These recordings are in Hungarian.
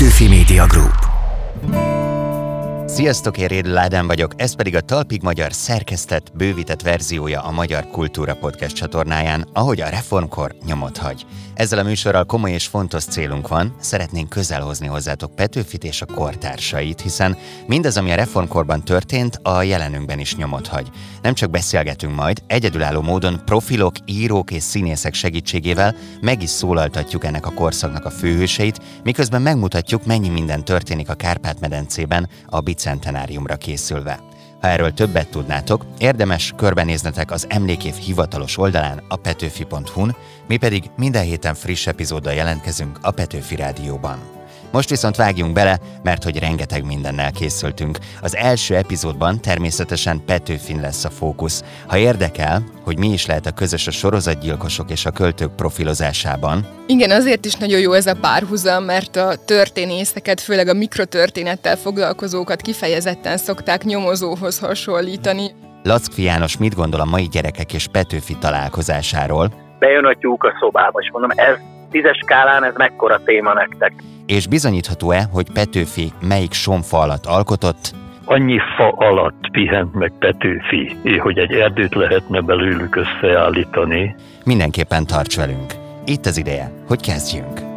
Petőfi Media Group. Sziasztok, én Rédl Ádám vagyok, ez pedig a Talpig Magyar szerkesztett, bővített verziója a Magyar Kultúra Podcast csatornáján, ahogy a reformkor nyomot hagy. Ezzel a műsorral komoly és fontos célunk van, szeretnénk közel hozni hozzátok Petőfit és a kortársait, hiszen mindaz, ami a reformkorban történt, a jelenünkben is nyomot hagy. Nem csak beszélgetünk majd, egyedülálló módon profilok, írók és színészek segítségével meg is szólaltatjuk ennek a korszaknak a főhőseit, miközben megmutatjuk, mennyi minden történik a Kárpát-medencében a bicentenáriumra készülve. Ha erről többet tudnátok, érdemes körbenéznetek az Emlékév hivatalos oldalán a petőfi.hu-n, mi pedig minden héten friss epizóddal jelentkezünk a Petőfi Rádióban. Most viszont vágjunk bele, mert hogy rengeteg mindennel készültünk. Az első epizódban természetesen Petőfin lesz a fókusz. Ha érdekel, hogy mi is lehet a közös a sorozatgyilkosok és a költők profilozásában. Igen, azért is nagyon jó ez a párhuzam, mert a történészeket, főleg a mikrotörténettel foglalkozókat kifejezetten szokták nyomozóhoz hasonlítani. Lackfi János mit gondol a mai gyerekek és Petőfi találkozásáról? Bejön a tyúk a szobába, és mondom, ez tízes skálán ez mekkora téma nektek? És bizonyítható-e, hogy Petőfi melyik somfa alatt alkotott? Annyi fa alatt pihent meg Petőfi, hogy egy erdőt lehetne belőlük összeállítani. Mindenképpen tarts velünk. Itt az ideje, hogy kezdjünk.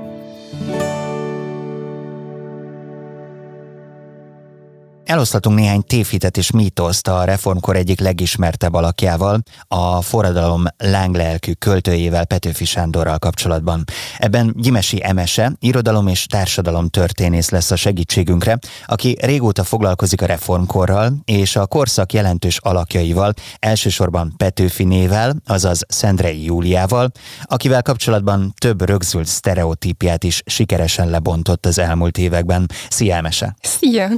Eloszlatunk néhány tévhitet és mítoszt a reformkor egyik legismertebb alakjával, a forradalom lánglelkű költőjével Petőfi Sándorral kapcsolatban. Ebben Gyimesi Emese, irodalom és társadalom történész lesz a segítségünkre, aki régóta foglalkozik a reformkorral és a korszak jelentős alakjaival, elsősorban Petőfi nével, azaz Szendrei Júliával, akivel kapcsolatban több rögzült sztereotípiát is sikeresen lebontott az elmúlt években. Szia Emese! Szia!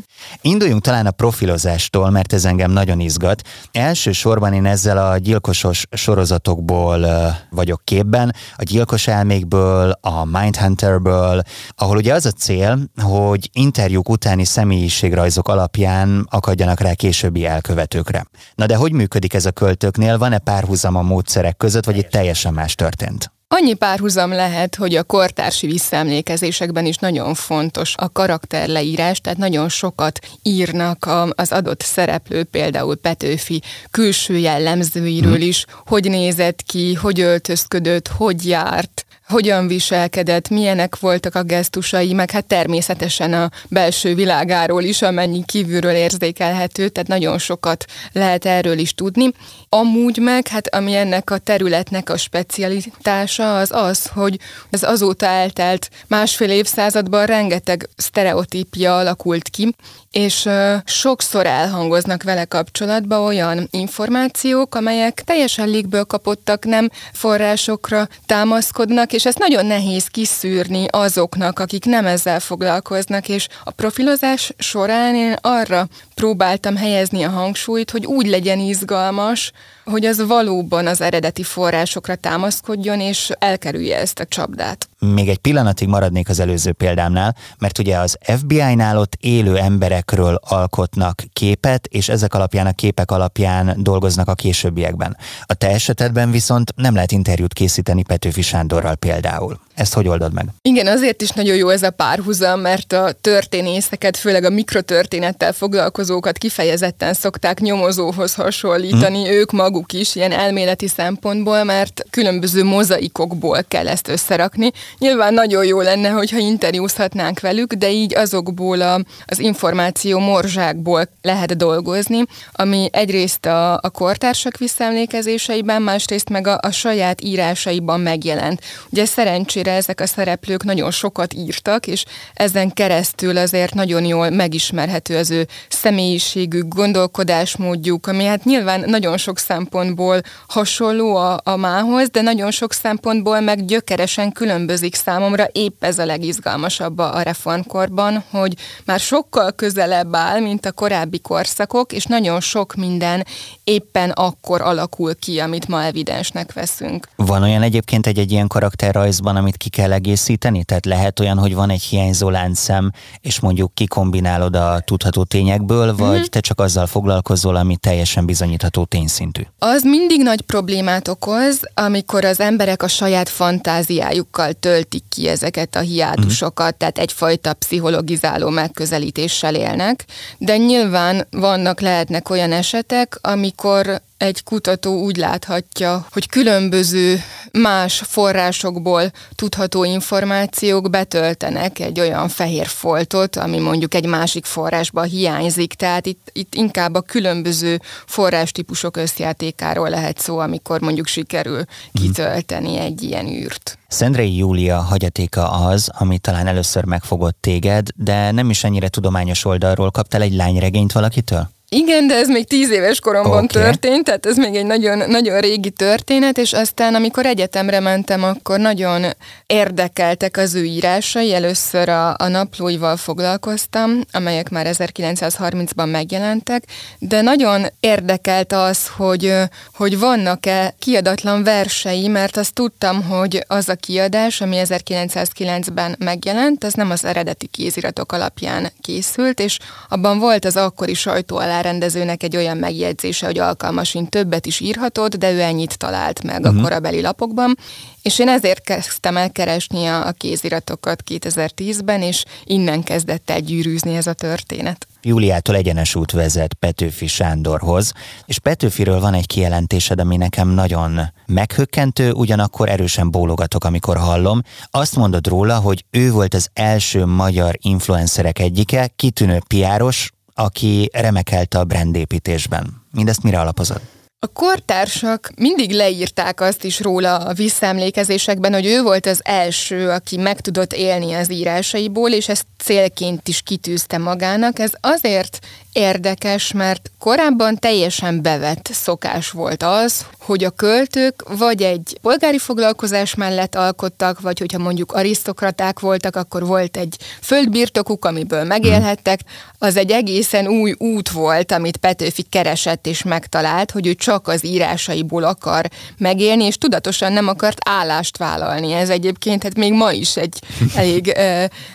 Induljunk talán a profilozástól, mert ez engem nagyon izgat. Elsősorban én ezzel a gyilkosos sorozatokból vagyok képben, a gyilkos elmékből, a Mindhunterből, ahol ugye az a cél, hogy interjúk utáni személyiségrajzok alapján akadjanak rá későbbi elkövetőkre. Na de hogy működik ez a költőknél? Van-e párhuzam a módszerek között, vagy itt teljesen más történt? Annyi párhuzam lehet, hogy a kortársi visszaemlékezésekben is nagyon fontos a karakterleírás, tehát nagyon sokat írnak az adott szereplő, például Petőfi külső jellemzőiről mhm. is, hogy nézett ki, hogy öltözködött, hogy járt, hogyan viselkedett, milyenek voltak a gesztusai, meg hát természetesen a belső világáról is, amennyi kívülről érzékelhető, tehát nagyon sokat lehet erről is tudni. Amúgy meg, hát ami ennek a területnek a specialitása az az, hogy az azóta eltelt másfél évszázadban rengeteg sztereotípia alakult ki, és sokszor elhangoznak vele kapcsolatban olyan információk, amelyek teljesen légből kapottak, nem forrásokra támaszkodnak, és ezt nagyon nehéz kiszűrni azoknak, akik nem ezzel foglalkoznak, és a profilozás során én arra próbáltam helyezni a hangsúlyt, hogy úgy legyen izgalmas, hogy az valóban az eredeti forrásokra támaszkodjon, és elkerülje ezt a csapdát. Még egy pillanatig maradnék az előző példámnál, mert ugye az FBI-nál ott élő emberekről alkotnak képet, és ezek alapján a képek alapján dolgoznak a későbbiekben. A te esetedben viszont nem lehet interjút készíteni Petőfi Sándorral például. Ezt hogy oldod meg? Igen, azért is nagyon jó ez a párhuzam, mert a történészeket, főleg a mikrotörténettel foglalkozókat kifejezetten szokták nyomozóhoz hasonlítani, hm. ők maguk is, ilyen elméleti szempontból, mert különböző mozaikokból kell ezt összerakni. Nyilván nagyon jó lenne, hogyha interjúzhatnánk velük, de így azokból a, az információ morzsákból lehet dolgozni, ami egyrészt a, a kortársak visszaemlékezéseiben, másrészt meg a, a saját írásaiban megjelent. Ugye szerencsére ezek a szereplők nagyon sokat írtak, és ezen keresztül azért nagyon jól megismerhető az ő személyiségük, gondolkodásmódjuk, ami hát nyilván nagyon sok szempontból hasonló a, a mához, de nagyon sok szempontból meg gyökeresen különbözik számomra. Épp ez a legizgalmasabb a reformkorban, hogy már sokkal közelebb áll, mint a korábbi korszakok, és nagyon sok minden éppen akkor alakul ki, amit ma evidensnek veszünk. Van olyan egyébként egy-egy ilyen karakterrajzban, amit ki kell egészíteni? Tehát lehet olyan, hogy van egy hiányzó láncszem, és mondjuk kikombinálod a tudható tényekből, vagy mm-hmm. te csak azzal foglalkozol, ami teljesen bizonyítható tényszintű? Az mindig nagy problémát okoz, amikor az emberek a saját fantáziájukkal töltik ki ezeket a hiátusokat, uh-huh. tehát egyfajta pszichologizáló megközelítéssel élnek, de nyilván vannak, lehetnek olyan esetek, amikor egy kutató úgy láthatja, hogy különböző más forrásokból tudható információk betöltenek egy olyan fehér foltot, ami mondjuk egy másik forrásba hiányzik. Tehát itt, itt inkább a különböző forrástípusok összjátékáról lehet szó, amikor mondjuk sikerül kitölteni egy ilyen űrt. Szendrei Júlia hagyatéka az, ami talán először megfogott téged, de nem is ennyire tudományos oldalról kaptál egy lányregényt valakitől? Igen, de ez még tíz éves koromban okay. történt, tehát ez még egy nagyon, nagyon régi történet, és aztán amikor egyetemre mentem, akkor nagyon érdekeltek az ő írásai. Először a, a naplóival foglalkoztam, amelyek már 1930-ban megjelentek, de nagyon érdekelt az, hogy, hogy vannak-e kiadatlan versei, mert azt tudtam, hogy az a kiadás, ami 1909-ben megjelent, az nem az eredeti kéziratok alapján készült, és abban volt az akkori sajtó alá alárendezőnek egy olyan megjegyzése, hogy alkalmasint többet is írhatod, de ő ennyit talált meg uh-huh. a mhm. korabeli lapokban, és én ezért kezdtem el keresni a, a kéziratokat 2010-ben, és innen kezdett el gyűrűzni ez a történet. Júliától egyenes út vezet Petőfi Sándorhoz, és Petőfiről van egy kijelentésed, ami nekem nagyon meghökkentő, ugyanakkor erősen bólogatok, amikor hallom. Azt mondod róla, hogy ő volt az első magyar influencerek egyike, kitűnő piáros, aki remekelte a brandépítésben. Mindezt mire alapozott? A kortársak mindig leírták azt is róla a visszaemlékezésekben, hogy ő volt az első, aki meg tudott élni az írásaiból, és ezt célként is kitűzte magának. Ez azért érdekes, mert korábban teljesen bevett szokás volt az, hogy a költők vagy egy polgári foglalkozás mellett alkottak, vagy hogyha mondjuk arisztokraták voltak, akkor volt egy földbirtokuk, amiből megélhettek. Az egy egészen új út volt, amit Petőfi keresett és megtalált, hogy ő csak az írásaiból akar megélni, és tudatosan nem akart állást vállalni. Ez egyébként hát még ma is egy elég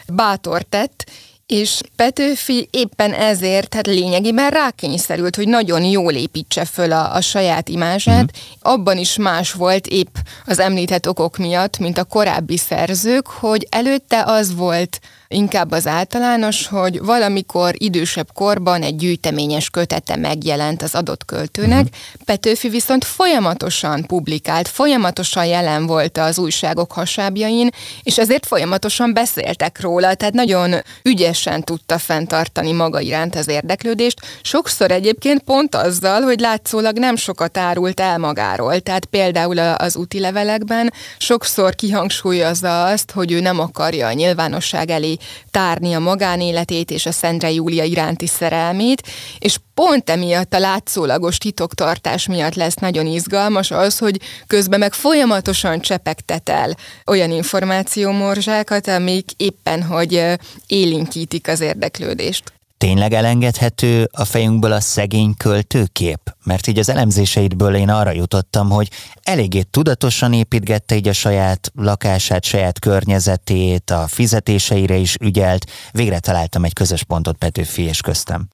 bátor tett, és Petőfi éppen ezért, hát lényegében rákényszerült, hogy nagyon jól építse föl a, a saját imázsát. Uh-huh. Abban is más volt épp az említett okok miatt, mint a korábbi szerzők, hogy előtte az volt inkább az általános, hogy valamikor idősebb korban egy gyűjteményes kötete megjelent az adott költőnek, uh-huh. Petőfi viszont folyamatosan publikált, folyamatosan jelen volt az újságok hasábjain, és ezért folyamatosan beszéltek róla, tehát nagyon ügyesen tudta fenntartani maga iránt az érdeklődést, sokszor egyébként pont azzal, hogy látszólag nem sokat árult el magáról, tehát például az úti levelekben sokszor kihangsúlyozza azt, hogy ő nem akarja a nyilvánosság elé tárni a magánéletét és a Szendre Júlia iránti szerelmét, és pont emiatt a látszólagos titoktartás miatt lesz nagyon izgalmas az, hogy közben meg folyamatosan csepegtet el olyan információmorzsákat, amik éppen, hogy élinkítik az érdeklődést. Tényleg elengedhető a fejünkből a szegény költőkép? Mert így az elemzéseidből én arra jutottam, hogy eléggé tudatosan építgette így a saját lakását, saját környezetét, a fizetéseire is ügyelt. Végre találtam egy közös pontot Petőfi és köztem.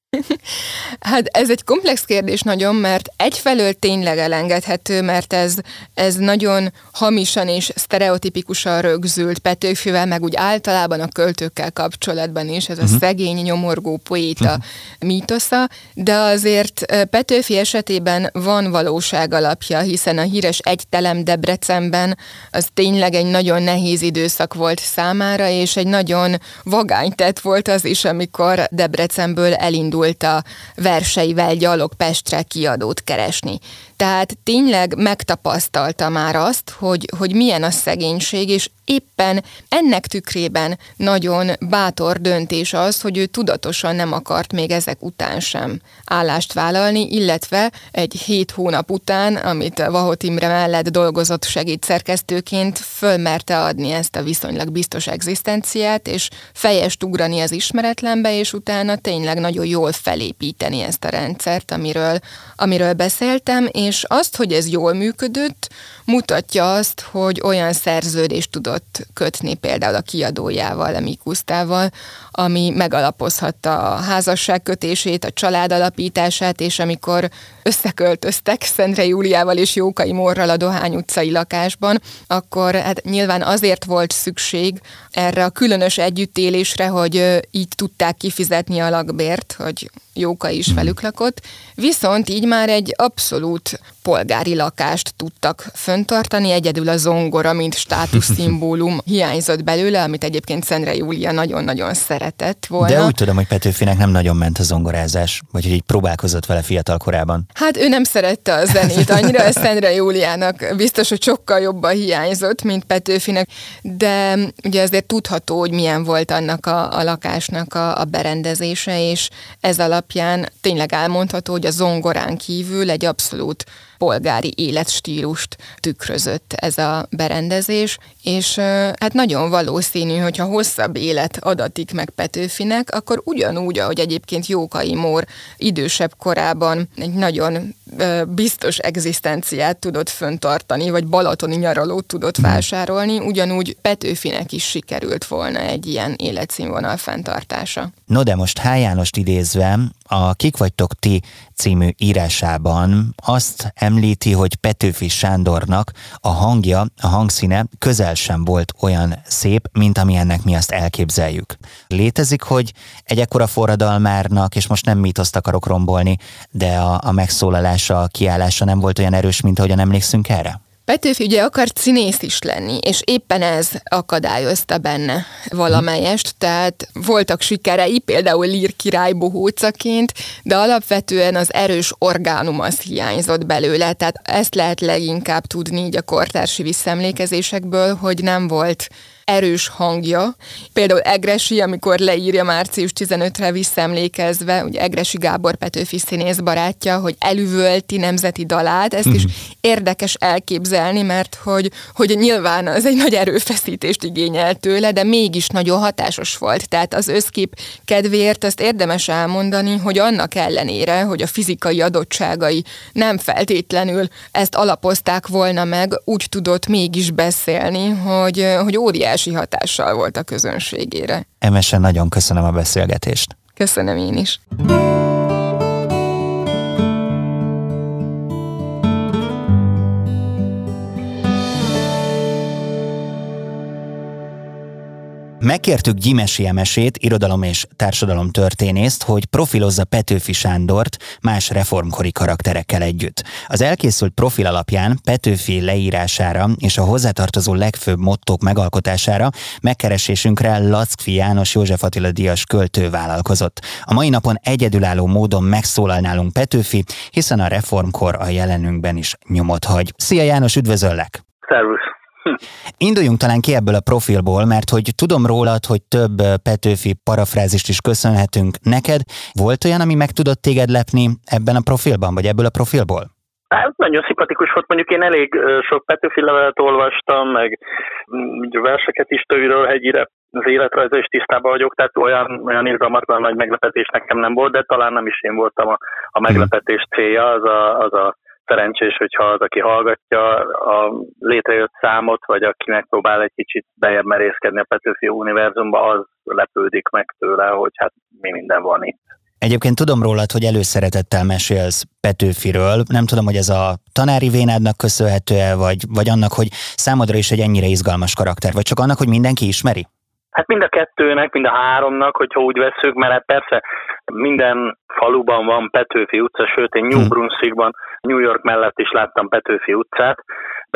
Hát ez egy komplex kérdés nagyon, mert egyfelől tényleg elengedhető, mert ez, ez nagyon hamisan és sztereotipikusan rögzült Petőfivel, meg úgy általában a költőkkel kapcsolatban is, ez a uh-huh. szegény, nyomorgó poéta uh-huh. mítosza, de azért Petőfi esetében van valóság alapja, hiszen a híres egy telem Debrecenben az tényleg egy nagyon nehéz időszak volt számára, és egy nagyon vagány tett volt az is, amikor Debrecenből elindult elindult a verseivel gyalog Pestre kiadót keresni. Tehát tényleg megtapasztalta már azt, hogy, hogy milyen a szegénység, és éppen ennek tükrében nagyon bátor döntés az, hogy ő tudatosan nem akart még ezek után sem állást vállalni, illetve egy hét hónap után, amit Vahot Imre mellett dolgozott segédszerkesztőként, fölmerte adni ezt a viszonylag biztos egzisztenciát, és fejest ugrani az ismeretlenbe, és utána tényleg nagyon jól felépíteni ezt a rendszert, amiről, amiről beszéltem, és azt, hogy ez jól működött, mutatja azt, hogy olyan szerződést tudott kötni például a kiadójával, a Mikusztával, ami megalapozhatta a házasság kötését, a család alapítását, és amikor összeköltöztek Szendre Júliával és Jókai Morral a Dohány utcai lakásban, akkor hát nyilván azért volt szükség erre a különös együttélésre, hogy így tudták kifizetni a lakbért, hogy Jóka is hmm. velük lakott, viszont így már egy abszolút polgári lakást tudtak föntartani, egyedül a zongora, mint státuszszimbólum hiányzott belőle, amit egyébként Szendre Júlia nagyon-nagyon szeretett volna. De úgy tudom, hogy Petőfinek nem nagyon ment a zongorázás, vagy hogy így próbálkozott vele fiatal korában. Hát ő nem szerette a zenét annyira, a Szendre Júliának biztos, hogy sokkal jobban hiányzott, mint Petőfinek, de ugye azért tudható, hogy milyen volt annak a, a lakásnak a, a berendezése, és ez alapján tényleg elmondható, hogy a zongorán kívül egy abszolút polgári életstílust tükrözött ez a berendezés, és hát nagyon valószínű, hogyha hosszabb élet adatik meg Petőfinek, akkor ugyanúgy, ahogy egyébként Jókai Mór idősebb korában egy nagyon biztos egzisztenciát tudott föntartani, vagy balatoni nyaralót tudott hmm. vásárolni, ugyanúgy Petőfinek is sikerült volna egy ilyen életszínvonal fenntartása. No de most H. Jánost idézve, a Kik vagytok ti című írásában azt említi, hogy Petőfi Sándornak a hangja, a hangszíne közel sem volt olyan szép, mint amilyennek mi azt elképzeljük. Létezik, hogy egy ekkora forradalmárnak, és most nem mítoszt akarok rombolni, de a, a megszólalása, a kiállása nem volt olyan erős, mint ahogyan emlékszünk erre? Petőfi ugye akart színész is lenni, és éppen ez akadályozta benne valamelyest, tehát voltak sikerei, például Lír király bohócaként, de alapvetően az erős orgánum az hiányzott belőle, tehát ezt lehet leginkább tudni így a kortársi visszaemlékezésekből, hogy nem volt erős hangja. Például Egresi, amikor leírja március 15-re visszaemlékezve, ugye Egresi Gábor Petőfi színész barátja, hogy elüvölti nemzeti dalát, ezt is mhm. érdekes elképzelni, mert hogy, hogy nyilván az egy nagy erőfeszítést igényel tőle, de mégis nagyon hatásos volt. Tehát az összkép kedvéért azt érdemes elmondani, hogy annak ellenére, hogy a fizikai adottságai nem feltétlenül ezt alapozták volna meg, úgy tudott mégis beszélni, hogy, hogy óriás óriási hatással volt a közönségére. Emesen nagyon köszönöm a beszélgetést. Köszönöm én is. Megkértük Gyimesi Emesét, irodalom és társadalom történészt, hogy profilozza Petőfi Sándort más reformkori karakterekkel együtt. Az elkészült profil alapján Petőfi leírására és a hozzátartozó legfőbb mottók megalkotására megkeresésünkre Lackfi János József Attila Díjas költő vállalkozott. A mai napon egyedülálló módon megszólal nálunk Petőfi, hiszen a reformkor a jelenünkben is nyomot hagy. Szia János, üdvözöllek! Szervusz! Induljunk talán ki ebből a profilból, mert hogy tudom rólad, hogy több Petőfi parafrázist is köszönhetünk neked. Volt olyan, ami meg tudott téged lepni ebben a profilban, vagy ebből a profilból? Hát nagyon szimpatikus volt, mondjuk én elég sok Petőfi levelet olvastam, meg mm, verseket is tőről hegyire, az életrajza is tisztában vagyok, tehát olyan, olyan irgalmatlan nagy meglepetés nekem nem volt, de talán nem is én voltam a, a meglepetés célja, az a, az a szerencsés, hogyha az, aki hallgatja a létrejött számot, vagy aki megpróbál egy kicsit bejebb merészkedni a Petőfi univerzumba, az lepődik meg tőle, hogy hát mi minden van itt. Egyébként tudom rólad, hogy előszeretettel mesélsz Petőfiről. Nem tudom, hogy ez a tanári vénádnak köszönhető-e, vagy, vagy annak, hogy számodra is egy ennyire izgalmas karakter, vagy csak annak, hogy mindenki ismeri? Hát mind a kettőnek, mind a háromnak, hogyha úgy veszük, mert hát persze minden faluban van Petőfi utca, sőt én New hm. Brunswickban, New York mellett is láttam Petőfi utcát,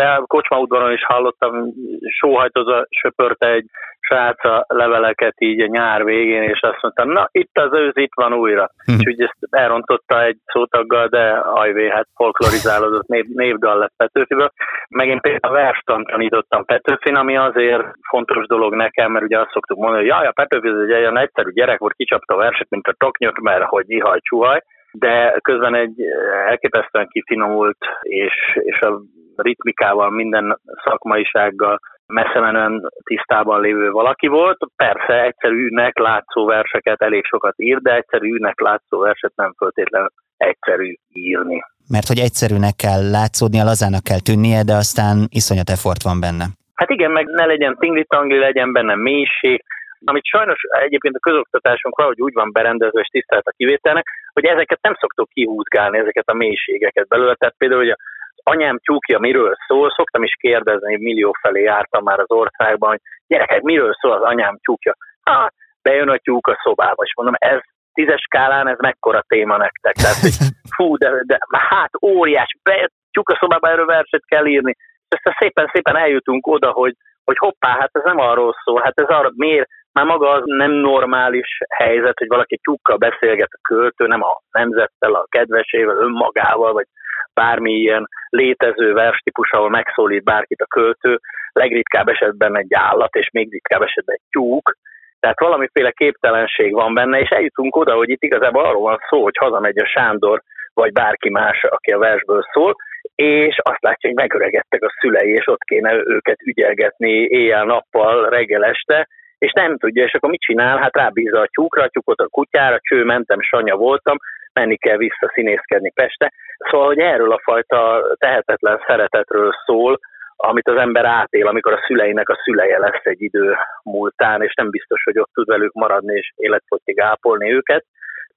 de a kocsma udvaron is hallottam, sóhajtozva söpörte egy srác a leveleket így a nyár végén, és azt mondtam, na itt az őz, itt van újra. Hm. És úgy ezt elrontotta egy szótaggal, de ajvé, hát folklorizálódott név, névdal lett Petőfiből. Meg én például verstant tanítottam Petőfin, ami azért fontos dolog nekem, mert ugye azt szoktuk mondani, hogy jaj, a Petőfi ez egy olyan egyszerű gyerek volt, kicsapta a verset, mint a toknyot, mert hogy ihaj, csuhaj, de közben egy elképesztően kifinomult és, és a ritmikával, minden szakmaisággal messze menően tisztában lévő valaki volt. Persze egyszerűnek látszó verseket elég sokat ír, de egyszerűnek látszó verset nem föltétlenül egyszerű írni. mert hogy egyszerűnek kell látszódnia, lazának kell tűnnie, de aztán iszonyat effort van benne. Hát igen, meg ne legyen tingli-tangli, legyen benne mélység, amit sajnos egyébként a közoktatásunk valahogy úgy van berendezve és tisztelt a kivételnek, hogy ezeket nem szoktuk kihúzgálni, ezeket a mélységeket belőle. Tehát például, hogy az anyám tyúkja miről szól, szoktam is kérdezni, millió felé jártam már az országban, hogy gyerekek, miről szól az anyám tyúkja? Hát, bejön a tyúk a szobába, és mondom, ez tízes skálán ez mekkora téma nektek. Tehát, hogy fú, de, de hát óriás, be, tyúk a szobába, erről verset kell írni. Aztán szépen-szépen eljutunk oda, hogy, hogy hoppá, hát ez nem arról szól, hát ez arra, miért, már maga az nem normális helyzet, hogy valaki tyúkkal beszélget a költő, nem a nemzettel, a kedvesével, önmagával, vagy bármi ilyen létező verstípus, ahol megszólít bárkit a költő, legritkább esetben egy állat, és még ritkább esetben egy tyúk, tehát valamiféle képtelenség van benne, és eljutunk oda, hogy itt igazából arról van szó, hogy hazamegy a Sándor, vagy bárki más, aki a versből szól, és azt látja, hogy megöregedtek a szülei, és ott kéne őket ügyelgetni éjjel-nappal, reggel este, és nem tudja, és akkor mit csinál? Hát rábízza a tyúkra, a tyúkot a kutyára, cső, mentem, sanya voltam, menni kell vissza színészkedni Peste. Szóval, hogy erről a fajta tehetetlen szeretetről szól, amit az ember átél, amikor a szüleinek a szüleje lesz egy idő múltán, és nem biztos, hogy ott tud velük maradni és életfogytig ápolni őket.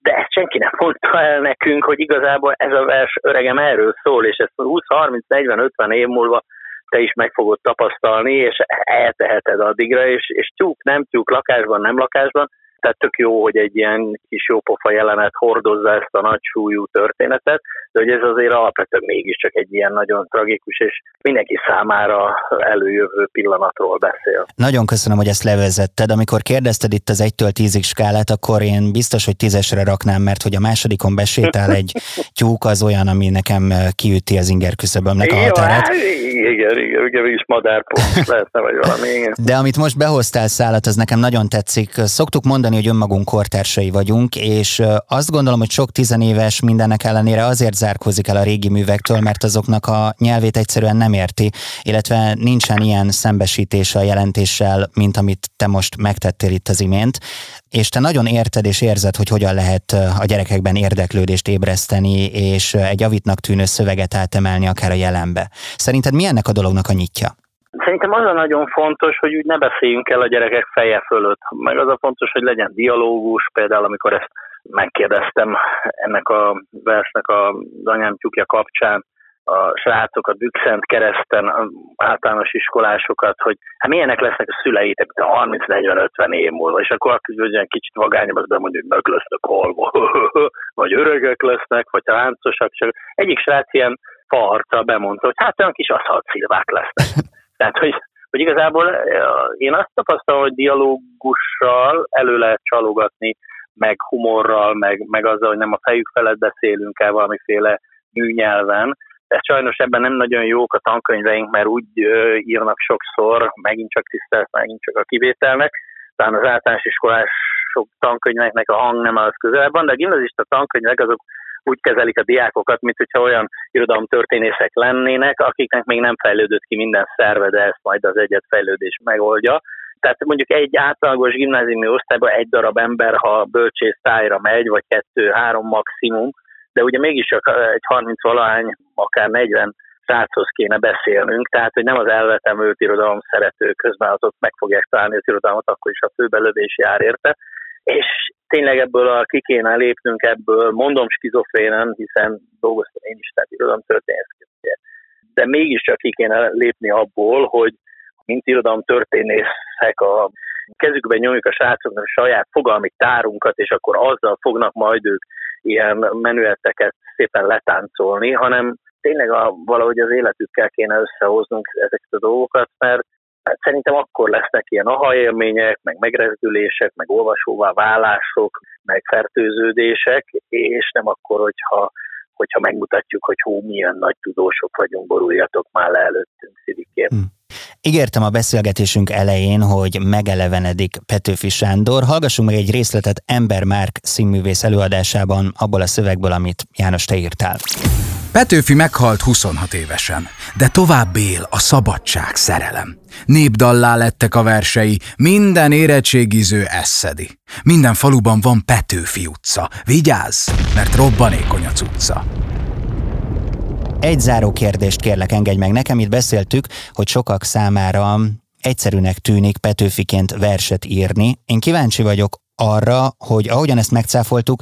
De ezt senki nem mondta el nekünk, hogy igazából ez a vers öregem erről szól, és ezt 20, 30, 40, 50 év múlva te is meg fogod tapasztalni, és elteheted addigra, és, és tyúk, nem tyúk, lakásban, nem lakásban, tehát tök jó, hogy egy ilyen kis jópofa jelenet hordozza ezt a nagy súlyú történetet, de hogy ez azért alapvetően mégiscsak egy ilyen nagyon tragikus és mindenki számára előjövő pillanatról beszél. Nagyon köszönöm, hogy ezt levezetted. Amikor kérdezted itt az 1-től 10-ig skálát, akkor én biztos, hogy tízesre raknám, mert hogy a másodikon besétál egy tyúk az olyan, ami nekem kiüti az inger küszöbömnek a határát. Hát, igen, igen, igen, is madárpont lehetne, vagy valami, igen. De amit most behoztál szállat, az nekem nagyon tetszik. Szoktuk mondani, hogy önmagunk kortársai vagyunk, és azt gondolom, hogy sok tizenéves mindennek ellenére azért zárkózik el a régi művektől, mert azoknak a nyelvét egyszerűen nem érti, illetve nincsen ilyen szembesítés a jelentéssel, mint amit te most megtettél itt az imént, és te nagyon érted és érzed, hogy hogyan lehet a gyerekekben érdeklődést ébreszteni, és egy javitnak tűnő szöveget átemelni akár a jelenbe. Szerinted mi ennek a dolognak a nyitja? Szerintem az a nagyon fontos, hogy úgy ne beszéljünk el a gyerekek feje fölött. Meg az a fontos, hogy legyen dialógus, például amikor ezt megkérdeztem ennek a versnek az anyám tyúkja kapcsán, a srácokat, Bükszent kereszten, általános iskolásokat, hogy hát milyenek lesznek a szüleitek 30-40-50 év múlva, és akkor hogy egy kicsit vagányabb, az mondjuk meg lesznek halva, vagy öregek lesznek, vagy láncosak, egyik srác ilyen farca bemondta, hogy hát olyan kis aszalt szilvák lesznek. Tehát, hogy, hogy igazából én azt tapasztalom, hogy dialógussal elő lehet csalogatni, meg humorral, meg, meg azzal, hogy nem a fejük felett beszélünk el valamiféle műnyelven, de sajnos ebben nem nagyon jók a tankönyveink, mert úgy írnak sokszor, megint csak tisztelt, megint csak a kivételnek, talán az általános iskolás sok tankönyveknek a hang nem az közelben, de a gimnazista tankönyvek azok úgy kezelik a diákokat, mint hogyha olyan irodalomtörténészek lennének, akiknek még nem fejlődött ki minden szerve, de ezt majd az egyet fejlődés megoldja. Tehát mondjuk egy átlagos gimnáziumi osztályban egy darab ember, ha bölcsész tájra megy, vagy kettő-három maximum, de ugye mégis csak egy 30 valahány, akár 40 sráchoz kéne beszélnünk, tehát hogy nem az elvetemült irodalom szerető közben azok meg fogják találni az irodalmat, akkor is a főbelövés jár érte, és tényleg ebből a, ki kéne lépnünk ebből, mondom skizofrénen, hiszen dolgoztam én is, tehát irodalom történészként, de mégiscsak ki kéne lépni abból, hogy mint irodalom történészek a kezükben nyomjuk a srácoknak a saját fogalmi tárunkat, és akkor azzal fognak majd ők ilyen menüeteket szépen letáncolni, hanem tényleg a, valahogy az életükkel kéne összehoznunk ezeket a dolgokat, mert hát szerintem akkor lesznek ilyen aha élmények, meg megrezdülések, meg olvasóvá válások, meg fertőződések, és nem akkor, hogyha, hogyha megmutatjuk, hogy hú, milyen nagy tudósok vagyunk, boruljatok már le előttünk, Szidikén. Hmm. Ígértem a beszélgetésünk elején, hogy megelevenedik Petőfi Sándor. Hallgassunk meg egy részletet Ember Márk színművész előadásában, abból a szövegből, amit János te írtál. Petőfi meghalt 26 évesen, de tovább él a szabadság szerelem. Népdallá lettek a versei, minden érettségiző eszedi. Minden faluban van Petőfi utca. Vigyázz, mert robbanékony a cucca. Egy záró kérdést kérlek, engedj meg nekem. Itt beszéltük, hogy sokak számára egyszerűnek tűnik Petőfiként verset írni. Én kíváncsi vagyok arra, hogy ahogyan ezt megcáfoltuk,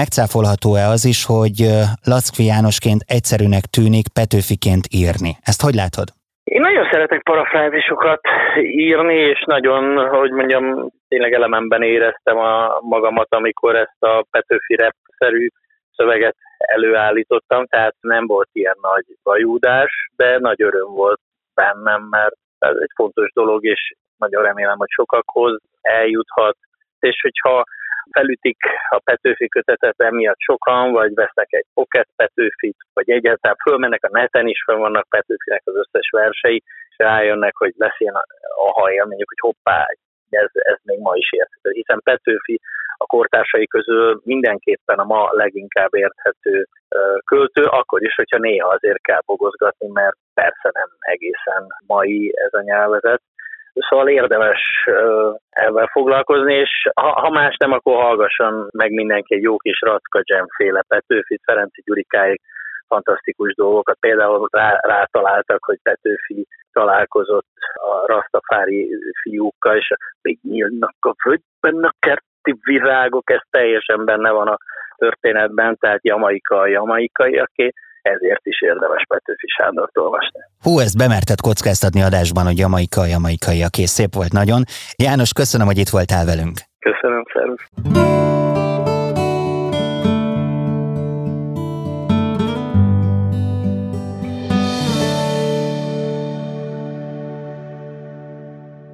megcáfolható-e az is, hogy Lackfi Jánosként egyszerűnek tűnik Petőfiként írni. Ezt hogy látod? Én nagyon szeretek parafrázisokat írni, és nagyon, hogy mondjam, tényleg elememben éreztem a magamat, amikor ezt a Petőfi rap-szerű szöveget előállítottam, tehát nem volt ilyen nagy vajúdás, de nagy öröm volt bennem, mert ez egy fontos dolog, és nagyon remélem, hogy sokakhoz eljuthat, és hogyha felütik a Petőfi kötetet emiatt sokan, vagy vesznek egy pocket Petőfit, vagy egyáltalán fölmennek a neten is, fel vannak Petőfinek az összes versei, és rájönnek, hogy lesz ilyen aha élményük, hogy hoppá, ez, ez még ma is érthető. Hiszen Petőfi a kortársai közül mindenképpen a ma leginkább érthető költő, akkor is, hogyha néha azért kell bogozgatni, mert persze nem egészen mai ez a nyelvezet. Szóval érdemes ebben foglalkozni, és ha, ha más nem, akkor hallgasson meg mindenki egy jó kis Racka Jam féle Petőfi, Ferenci Gyurikáig fantasztikus dolgokat. Például rá, rátaláltak, hogy Petőfi találkozott a rastafári fiúkkal, és még nyílnak a földben a kerti virágok, ez teljesen benne van a történetben, tehát Jamaika a jamaikai, ezért is érdemes Petőfi Sándort olvasni. Hú, ezt bemertett kockáztatni adásban, hogy Jamaika, Jamaikai, aki szép volt nagyon. János, köszönöm, hogy itt voltál velünk. Köszönöm, szervusz.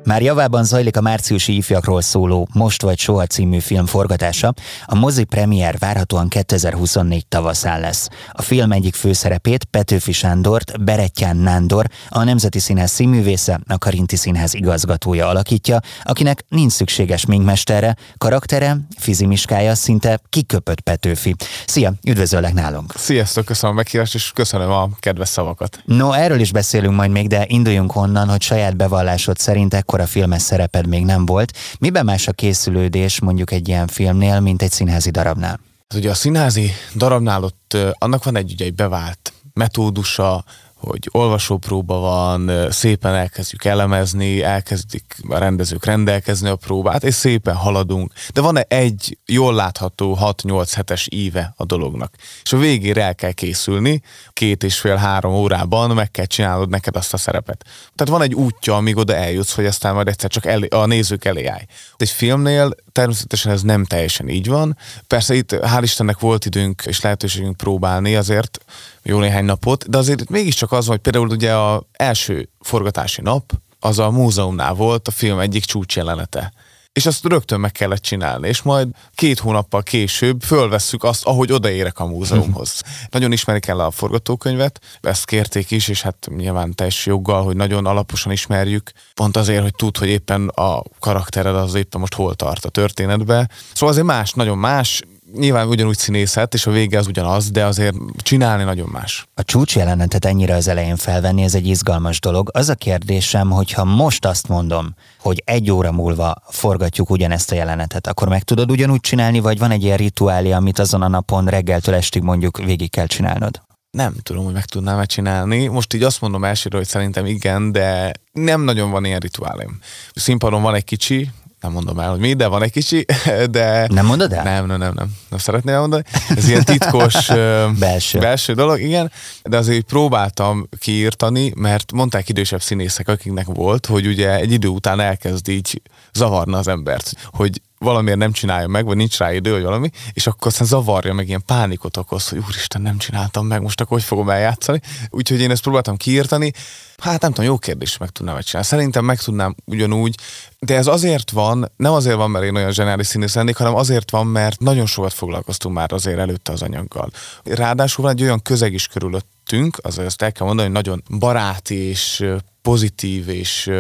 Már javában zajlik a márciusi ifjakról szóló Most vagy Soha című film forgatása, a mozi premier várhatóan 2024 tavaszán lesz. A film egyik főszerepét Petőfi Sándort, Berettyán Nándor, a Nemzeti Színház színművésze, a Karinti Színház igazgatója alakítja, akinek nincs szükséges minkmesterre, karaktere, fizimiskája szinte kiköpött Petőfi. Szia, üdvözöllek nálunk! Sziasztok, köszönöm a meghívást, és köszönöm a kedves szavakat. No, erről is beszélünk majd még, de induljunk onnan, hogy saját bevallásod szerint ekkor akkora filmes szereped még nem volt. Miben más a készülődés mondjuk egy ilyen filmnél, mint egy színházi darabnál? Hát ugye a színházi darabnál ott annak van egy, ugye, egy bevált metódusa, hogy olvasópróba van, szépen elkezdjük elemezni, elkezdik a rendezők rendelkezni a próbát, és szépen haladunk. De van egy jól látható 6-8 hetes íve a dolognak. És a végére el kell készülni, két és fél-három órában meg kell csinálnod neked azt a szerepet. Tehát van egy útja, amíg oda eljutsz, hogy aztán majd egyszer csak elé, a nézők elé állj. Egy filmnél természetesen ez nem teljesen így van. Persze itt hál' Istennek volt időnk és lehetőségünk próbálni azért jó néhány napot, de azért mégiscsak az, hogy például ugye a első forgatási nap, az a múzeumnál volt a film egyik csúcsjelenete és azt rögtön meg kellett csinálni, és majd két hónappal később fölvesszük azt, ahogy odaérek a múzeumhoz. Nagyon ismerik el a forgatókönyvet, ezt kérték is, és hát nyilván teljes joggal, hogy nagyon alaposan ismerjük, pont azért, hogy tud, hogy éppen a karaktered az éppen most hol tart a történetbe. Szóval azért más, nagyon más, nyilván ugyanúgy színészet, és a vége az ugyanaz, de azért csinálni nagyon más. A csúcs jelenetet ennyire az elején felvenni, ez egy izgalmas dolog. Az a kérdésem, hogyha most azt mondom, hogy egy óra múlva forgatjuk ugyanezt a jelenetet, akkor meg tudod ugyanúgy csinálni, vagy van egy ilyen rituálé, amit azon a napon reggeltől estig mondjuk végig kell csinálnod? Nem tudom, hogy meg tudnám-e csinálni. Most így azt mondom elsőről, hogy szerintem igen, de nem nagyon van ilyen rituálém. Színpadon van egy kicsi, nem mondom el, hogy mi, de van egy kicsi, de... Nem mondod el? Nem, nem, nem, nem. Nem szeretném elmondani. Ez ilyen titkos belső. belső dolog, igen, de azért próbáltam kiírtani, mert mondták idősebb színészek, akiknek volt, hogy ugye egy idő után elkezd így zavarna az embert, hogy valamiért nem csinálja meg, vagy nincs rá idő, vagy valami, és akkor aztán zavarja meg, ilyen pánikot okoz, hogy úristen, nem csináltam meg, most akkor hogy fogom eljátszani. Úgyhogy én ezt próbáltam kiírtani. Hát nem tudom, jó kérdés, meg tudnám csinálni. Szerintem meg tudnám ugyanúgy, de ez azért van, nem azért van, mert én olyan zsenális színész lennék, hanem azért van, mert nagyon sokat foglalkoztunk már azért előtte az anyaggal. Ráadásul van egy olyan közeg is körülöttünk, azért ezt el kell mondani, hogy nagyon baráti és pozitív és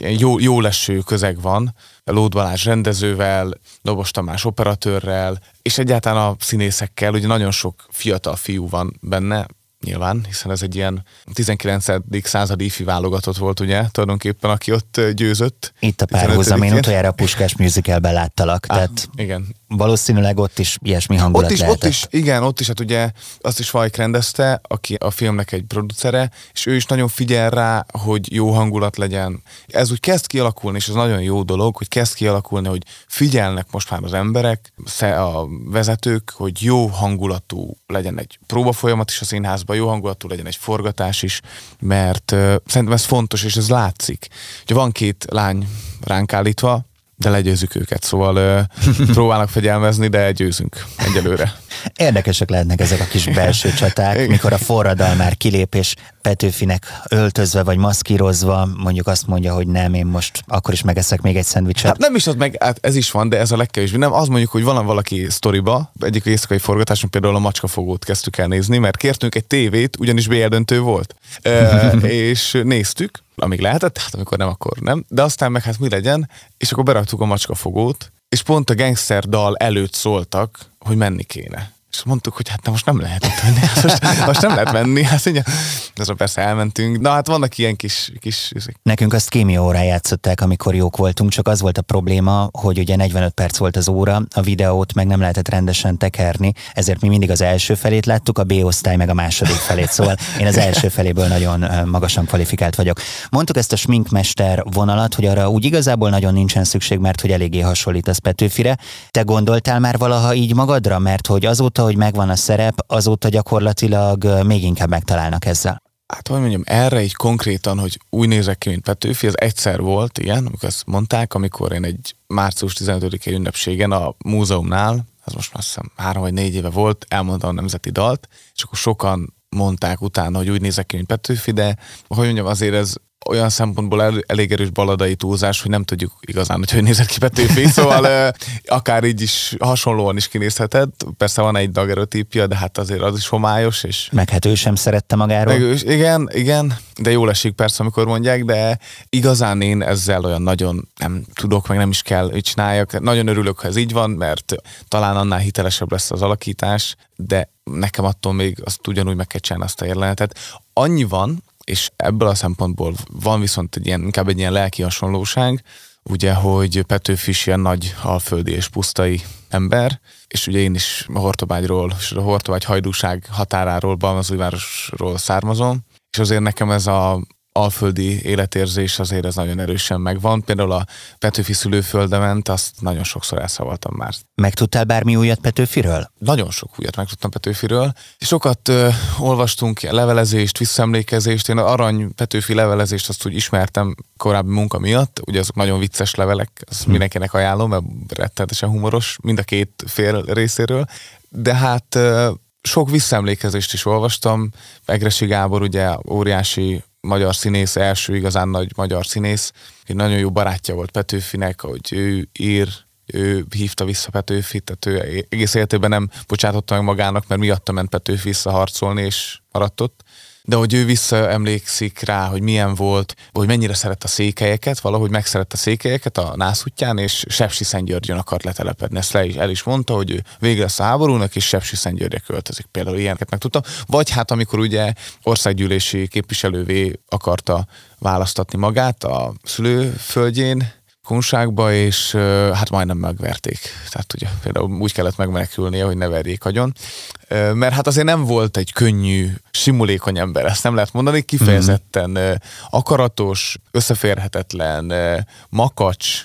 jó, jó leső közeg van, Lód Balázs rendezővel, Dobos Tamás operatőrrel, és egyáltalán a színészekkel, ugye nagyon sok fiatal fiú van benne, nyilván, hiszen ez egy ilyen 19. századi ifi válogatott volt, ugye, tulajdonképpen, aki ott győzött. Itt a párhuzam, én utoljára a Puskás musicalben láttalak. Ah, tehát... Igen, valószínűleg ott is ilyesmi hangulat ott is, lehetett. ott is, igen, ott is, hát ugye azt is Vajk rendezte, aki a filmnek egy producere, és ő is nagyon figyel rá, hogy jó hangulat legyen. Ez úgy kezd kialakulni, és ez nagyon jó dolog, hogy kezd kialakulni, hogy figyelnek most már az emberek, a vezetők, hogy jó hangulatú legyen egy próbafolyamat is a színházban, jó hangulatú legyen egy forgatás is, mert uh, szerintem ez fontos, és ez látszik. Ugye van két lány ránk állítva, de legyőzzük őket, szóval próbálnak fegyelmezni, de győzünk egyelőre. Érdekesek lehetnek ezek a kis belső csaták, mikor a forradal már kilép, és Petőfinek öltözve vagy maszkírozva mondjuk azt mondja, hogy nem, én most akkor is megeszek még egy szendvicset. Hát nem is az meg, hát ez is van, de ez a legkevésbé. Nem, az mondjuk, hogy van valaki sztoriba, egyik éjszakai forgatáson például a macskafogót kezdtük el nézni, mert kértünk egy tévét, ugyanis BL döntő volt. e, és néztük, amíg lehetett, hát amikor nem, akkor nem. De aztán meg hát mi legyen, és akkor beraktuk a macskafogót, és pont a gangster dal előtt szóltak, hogy menni kéne. És mondtuk, hogy hát most nem lehet itt menni, hát most, most nem lehet menni. Hát ugye, azon persze elmentünk. Na hát vannak ilyen kis... kis Nekünk azt kémia órán játszották, amikor jók voltunk, csak az volt a probléma, hogy ugye 45 perc volt az óra, a videót meg nem lehetett rendesen tekerni, ezért mi mindig az első felét láttuk, a B-osztály meg a második felét, szóval én az első feléből nagyon magasan kvalifikált vagyok. Mondtuk ezt a sminkmester vonalat, hogy arra úgy igazából nagyon nincsen szükség, mert hogy eléggé hasonlít az Petőfire. Te gondoltál már valaha így magadra, mert hogy azóta azóta, hogy megvan a szerep, azóta gyakorlatilag még inkább megtalálnak ezzel. Hát, hogy mondjam, erre egy konkrétan, hogy úgy nézek ki, mint Petőfi, ez egyszer volt ilyen, amikor azt mondták, amikor én egy március 15-i ünnepségen a múzeumnál, ez most már azt hiszem három vagy négy éve volt, elmondta a nemzeti dalt, és akkor sokan mondták utána, hogy úgy nézek ki, mint Petőfi, de hogy mondjam, azért ez olyan szempontból el, elég erős baladai túlzás, hogy nem tudjuk igazán, hogy hogy nézett ki Petőfi, szóval akár így is hasonlóan is kinézhetett. Persze van egy dagerotípia, de hát azért az is homályos. És meg hát ő sem szerette magáról. Meg ő, igen, igen, de jól esik persze, amikor mondják, de igazán én ezzel olyan nagyon nem tudok, meg nem is kell, hogy csináljak. Nagyon örülök, ha ez így van, mert talán annál hitelesebb lesz az alakítás, de nekem attól még azt ugyanúgy meg kell csinálni azt a jelenetet. Annyi van, és ebből a szempontból van viszont egy ilyen, inkább egy ilyen lelki hasonlóság, ugye, hogy Petőfi is ilyen nagy alföldi és pusztai ember, és ugye én is a Hortobágyról, és a Hortobágy hajdúság határáról, Balmazújvárosról származom, és azért nekem ez a alföldi életérzés azért ez nagyon erősen megvan. Például a Petőfi szülőföldement, azt nagyon sokszor elszavaltam már. Megtudtál bármi újat Petőfiről? Nagyon sok újat megtudtam Petőfiről. Sokat ö, olvastunk levelezést, visszaemlékezést. Én arany Petőfi levelezést azt úgy ismertem korábbi munka miatt. Ugye azok nagyon vicces levelek, azt hm. mindenkinek ajánlom, mert rettenetesen humoros mind a két fél részéről. De hát ö, sok visszaemlékezést is olvastam. Egresi Gábor ugye óriási magyar színész, első igazán nagy magyar színész, egy nagyon jó barátja volt Petőfinek, hogy ő ír, ő hívta vissza Petőfit, tehát ő egész életében nem bocsátotta meg magának, mert miatta ment Petőfi visszaharcolni, és maradt ott de hogy ő visszaemlékszik rá, hogy milyen volt, hogy mennyire szeret a székelyeket, valahogy megszerette a székelyeket a nászútján, és Sepsi Szentgyörgyön akart letelepedni. Ezt le is, el is mondta, hogy ő vége a háborúnak, és Sepsi Szentgyörgyre költözik. Például ilyeneket megtudtam. Vagy hát amikor ugye országgyűlési képviselővé akarta választatni magát a szülőföldjén, kunságba, és hát majdnem megverték. Tehát ugye például úgy kellett megmenekülnie, hogy ne verjék agyon. Mert hát azért nem volt egy könnyű, simulékony ember, ezt nem lehet mondani, kifejezetten mm. akaratos, összeférhetetlen, makacs,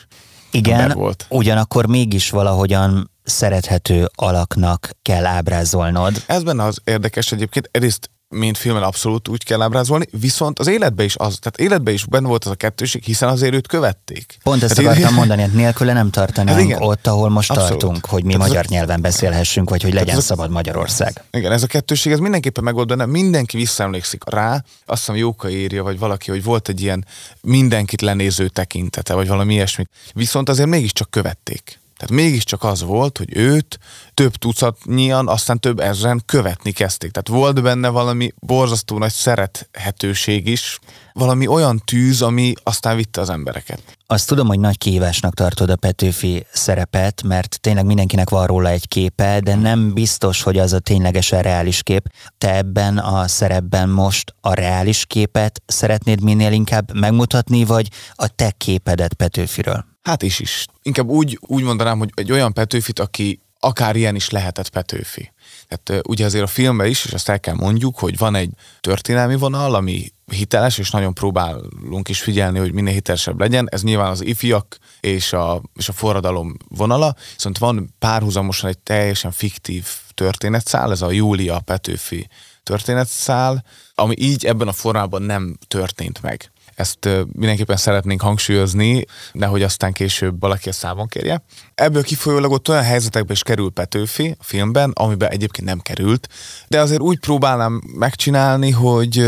igen, volt. ugyanakkor mégis valahogyan szerethető alaknak kell ábrázolnod. Ez benne az érdekes egyébként, egyrészt mint filmen abszolút úgy kell ábrázolni, viszont az életben is az, tehát életben is benne volt az a kettőség, hiszen azért őt követték. Pont ezt hát akartam én... mondani, hogy nélküle nem tartanánk hát ott, ahol most abszolút. tartunk, hogy mi tehát magyar a... nyelven beszélhessünk, vagy hogy legyen szabad Magyarország. Igen, ez a kettőség, ez mindenképpen megold benne, mindenki visszaemlékszik rá, azt hiszem Jóka írja, vagy valaki, hogy volt egy ilyen mindenkit lenéző tekintete, vagy valami ilyesmi. Viszont azért mégiscsak követték. Tehát mégiscsak az volt, hogy őt több tucatnyian, aztán több ezren követni kezdték. Tehát volt benne valami borzasztó nagy szerethetőség is, valami olyan tűz, ami aztán vitte az embereket. Azt tudom, hogy nagy kihívásnak tartod a Petőfi szerepet, mert tényleg mindenkinek van róla egy képe, de nem biztos, hogy az a ténylegesen reális kép. Te ebben a szerepben most a reális képet szeretnéd minél inkább megmutatni, vagy a te képedet Petőfiről? Hát is is. Inkább úgy, úgy mondanám, hogy egy olyan Petőfit, aki akár ilyen is lehetett Petőfi. Tehát ugye azért a filmben is, és azt el kell mondjuk, hogy van egy történelmi vonal, ami hiteles, és nagyon próbálunk is figyelni, hogy minél hitelesebb legyen. Ez nyilván az ifjak és a, és a forradalom vonala, viszont van párhuzamosan egy teljesen fiktív történetszál, ez a Júlia Petőfi történetszál, ami így ebben a formában nem történt meg. Ezt mindenképpen szeretnénk hangsúlyozni, nehogy aztán később valaki a számon kérje. Ebből kifolyólag ott olyan helyzetekbe is kerül Petőfi a filmben, amiben egyébként nem került, de azért úgy próbálnám megcsinálni, hogy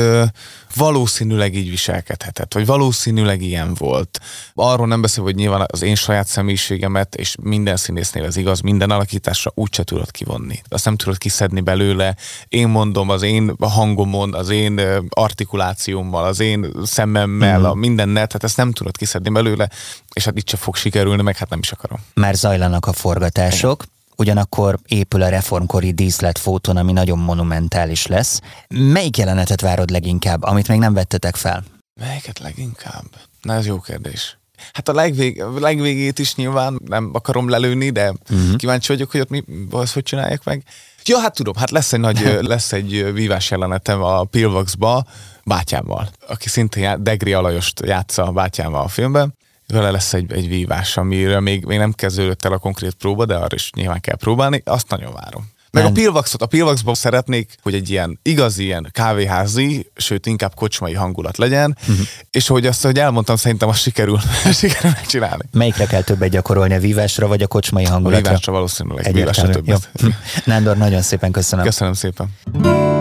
valószínűleg így viselkedhetett, vagy valószínűleg ilyen volt. Arról nem beszél, hogy nyilván az én saját személyiségemet, és minden színésznél ez igaz, minden alakításra úgyse tudod kivonni. Azt nem tudod kiszedni belőle. Én mondom, az én hangomon, az én artikulációmmal, az én szememmel, mm-hmm. a mindennel, tehát ezt nem tudod kiszedni belőle, és hát itt se fog sikerülni, meg hát nem is akarom. Már zajlanak a forgatások, ugyanakkor épül a reformkori díszletfóton, ami nagyon monumentális lesz. Melyik jelenetet várod leginkább, amit még nem vettetek fel? Melyiket leginkább? Na, ez jó kérdés. Hát a legvég, legvégét is nyilván nem akarom lelőni, de uh-huh. kíváncsi vagyok, hogy ott mi, az hogy csinálják meg. Ja, hát tudom, hát lesz egy nagy, lesz egy vívás jelenetem a Pilvaxba bátyámmal, aki szintén Degri Alajost játsza a bátyámmal a filmben vele lesz egy, egy vívás, amiről még, még nem kezdődött el a konkrét próba, de arra is nyilván kell próbálni, azt nagyon várom. Meg nem. a Pilvaxot, a Pilvaxban szeretnék, hogy egy ilyen igazi, ilyen kávéházi, sőt inkább kocsmai hangulat legyen, uh-huh. és hogy azt, hogy elmondtam, szerintem azt sikerül, sikerül megcsinálni. Melyikre kell többet gyakorolni, a vívásra vagy a kocsmai hangulatra? A vívásra valószínűleg, vívásra többet. Jó. Nándor, nagyon szépen köszönöm. Köszönöm szépen.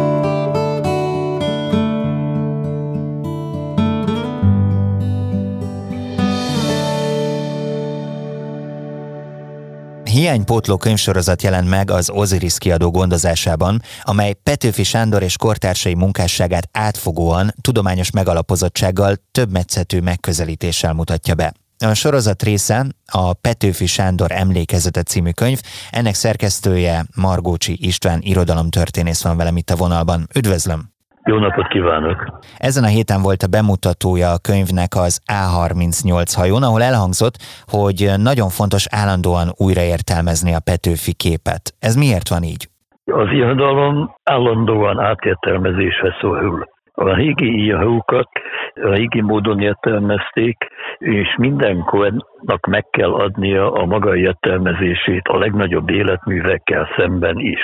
Hiánypótló könyvsorozat jelent meg az Osiris kiadó gondozásában, amely Petőfi Sándor és kortársai munkásságát átfogóan, tudományos megalapozottsággal, több metszetű megközelítéssel mutatja be. A sorozat része a Petőfi Sándor emlékezete című könyv, ennek szerkesztője Margócsi István irodalomtörténész van velem itt a vonalban. Üdvözlöm! Jó napot kívánok! Ezen a héten volt a bemutatója a könyvnek az A38 hajón, ahol elhangzott, hogy nagyon fontos állandóan újraértelmezni a Petőfi képet. Ez miért van így? Az irodalom állandóan átértelmezésre szorul. A régi írókat a régi módon értelmezték, és mindenkornak meg kell adnia a maga értelmezését a legnagyobb életművekkel szemben is.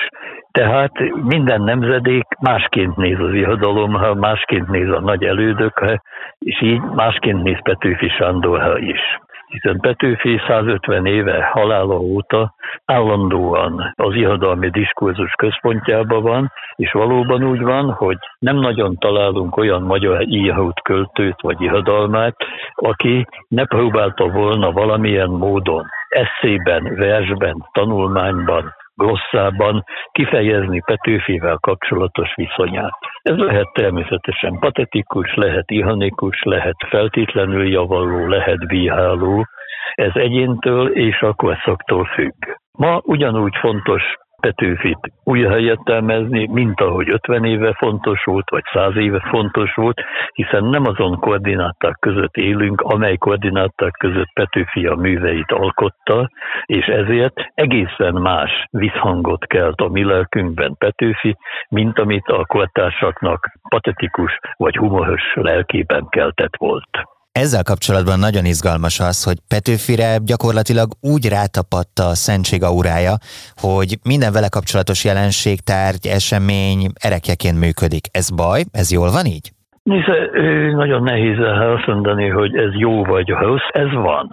Tehát minden nemzedék másként néz az irodalomra, másként néz a nagy elődökre, és így másként néz Petőfi Sándorra is. Hiszen Petőfi 150 éve halála óta állandóan az irodalmi diskurzus központjában van, és valóban úgy van, hogy nem nagyon találunk olyan magyar írót, költőt vagy irodalmát, aki ne próbálta volna valamilyen módon eszében, versben, tanulmányban, grosszában kifejezni Petőfivel kapcsolatos viszonyát. Ez lehet természetesen patetikus, lehet ihanikus, lehet feltétlenül javalló, lehet bíráló, ez egyéntől és a korszaktól függ. Ma ugyanúgy fontos Petőfit újra értelmezni, mint ahogy 50 éve fontos volt, vagy 100 éve fontos volt, hiszen nem azon koordináták között élünk, amely koordináták között Petőfi a műveit alkotta, és ezért egészen más visszhangot kelt a mi lelkünkben Petőfi, mint amit a kortársaknak patetikus vagy humoros lelkében keltett volt. Ezzel kapcsolatban nagyon izgalmas az, hogy Petőfire gyakorlatilag úgy rátapadta a szentség aurája, hogy minden vele kapcsolatos jelenség, tárgy, esemény erekjeként működik. Ez baj? Ez jól van így? Nézze, nagyon nehéz azt mondani, hogy ez jó vagy rossz, ez van.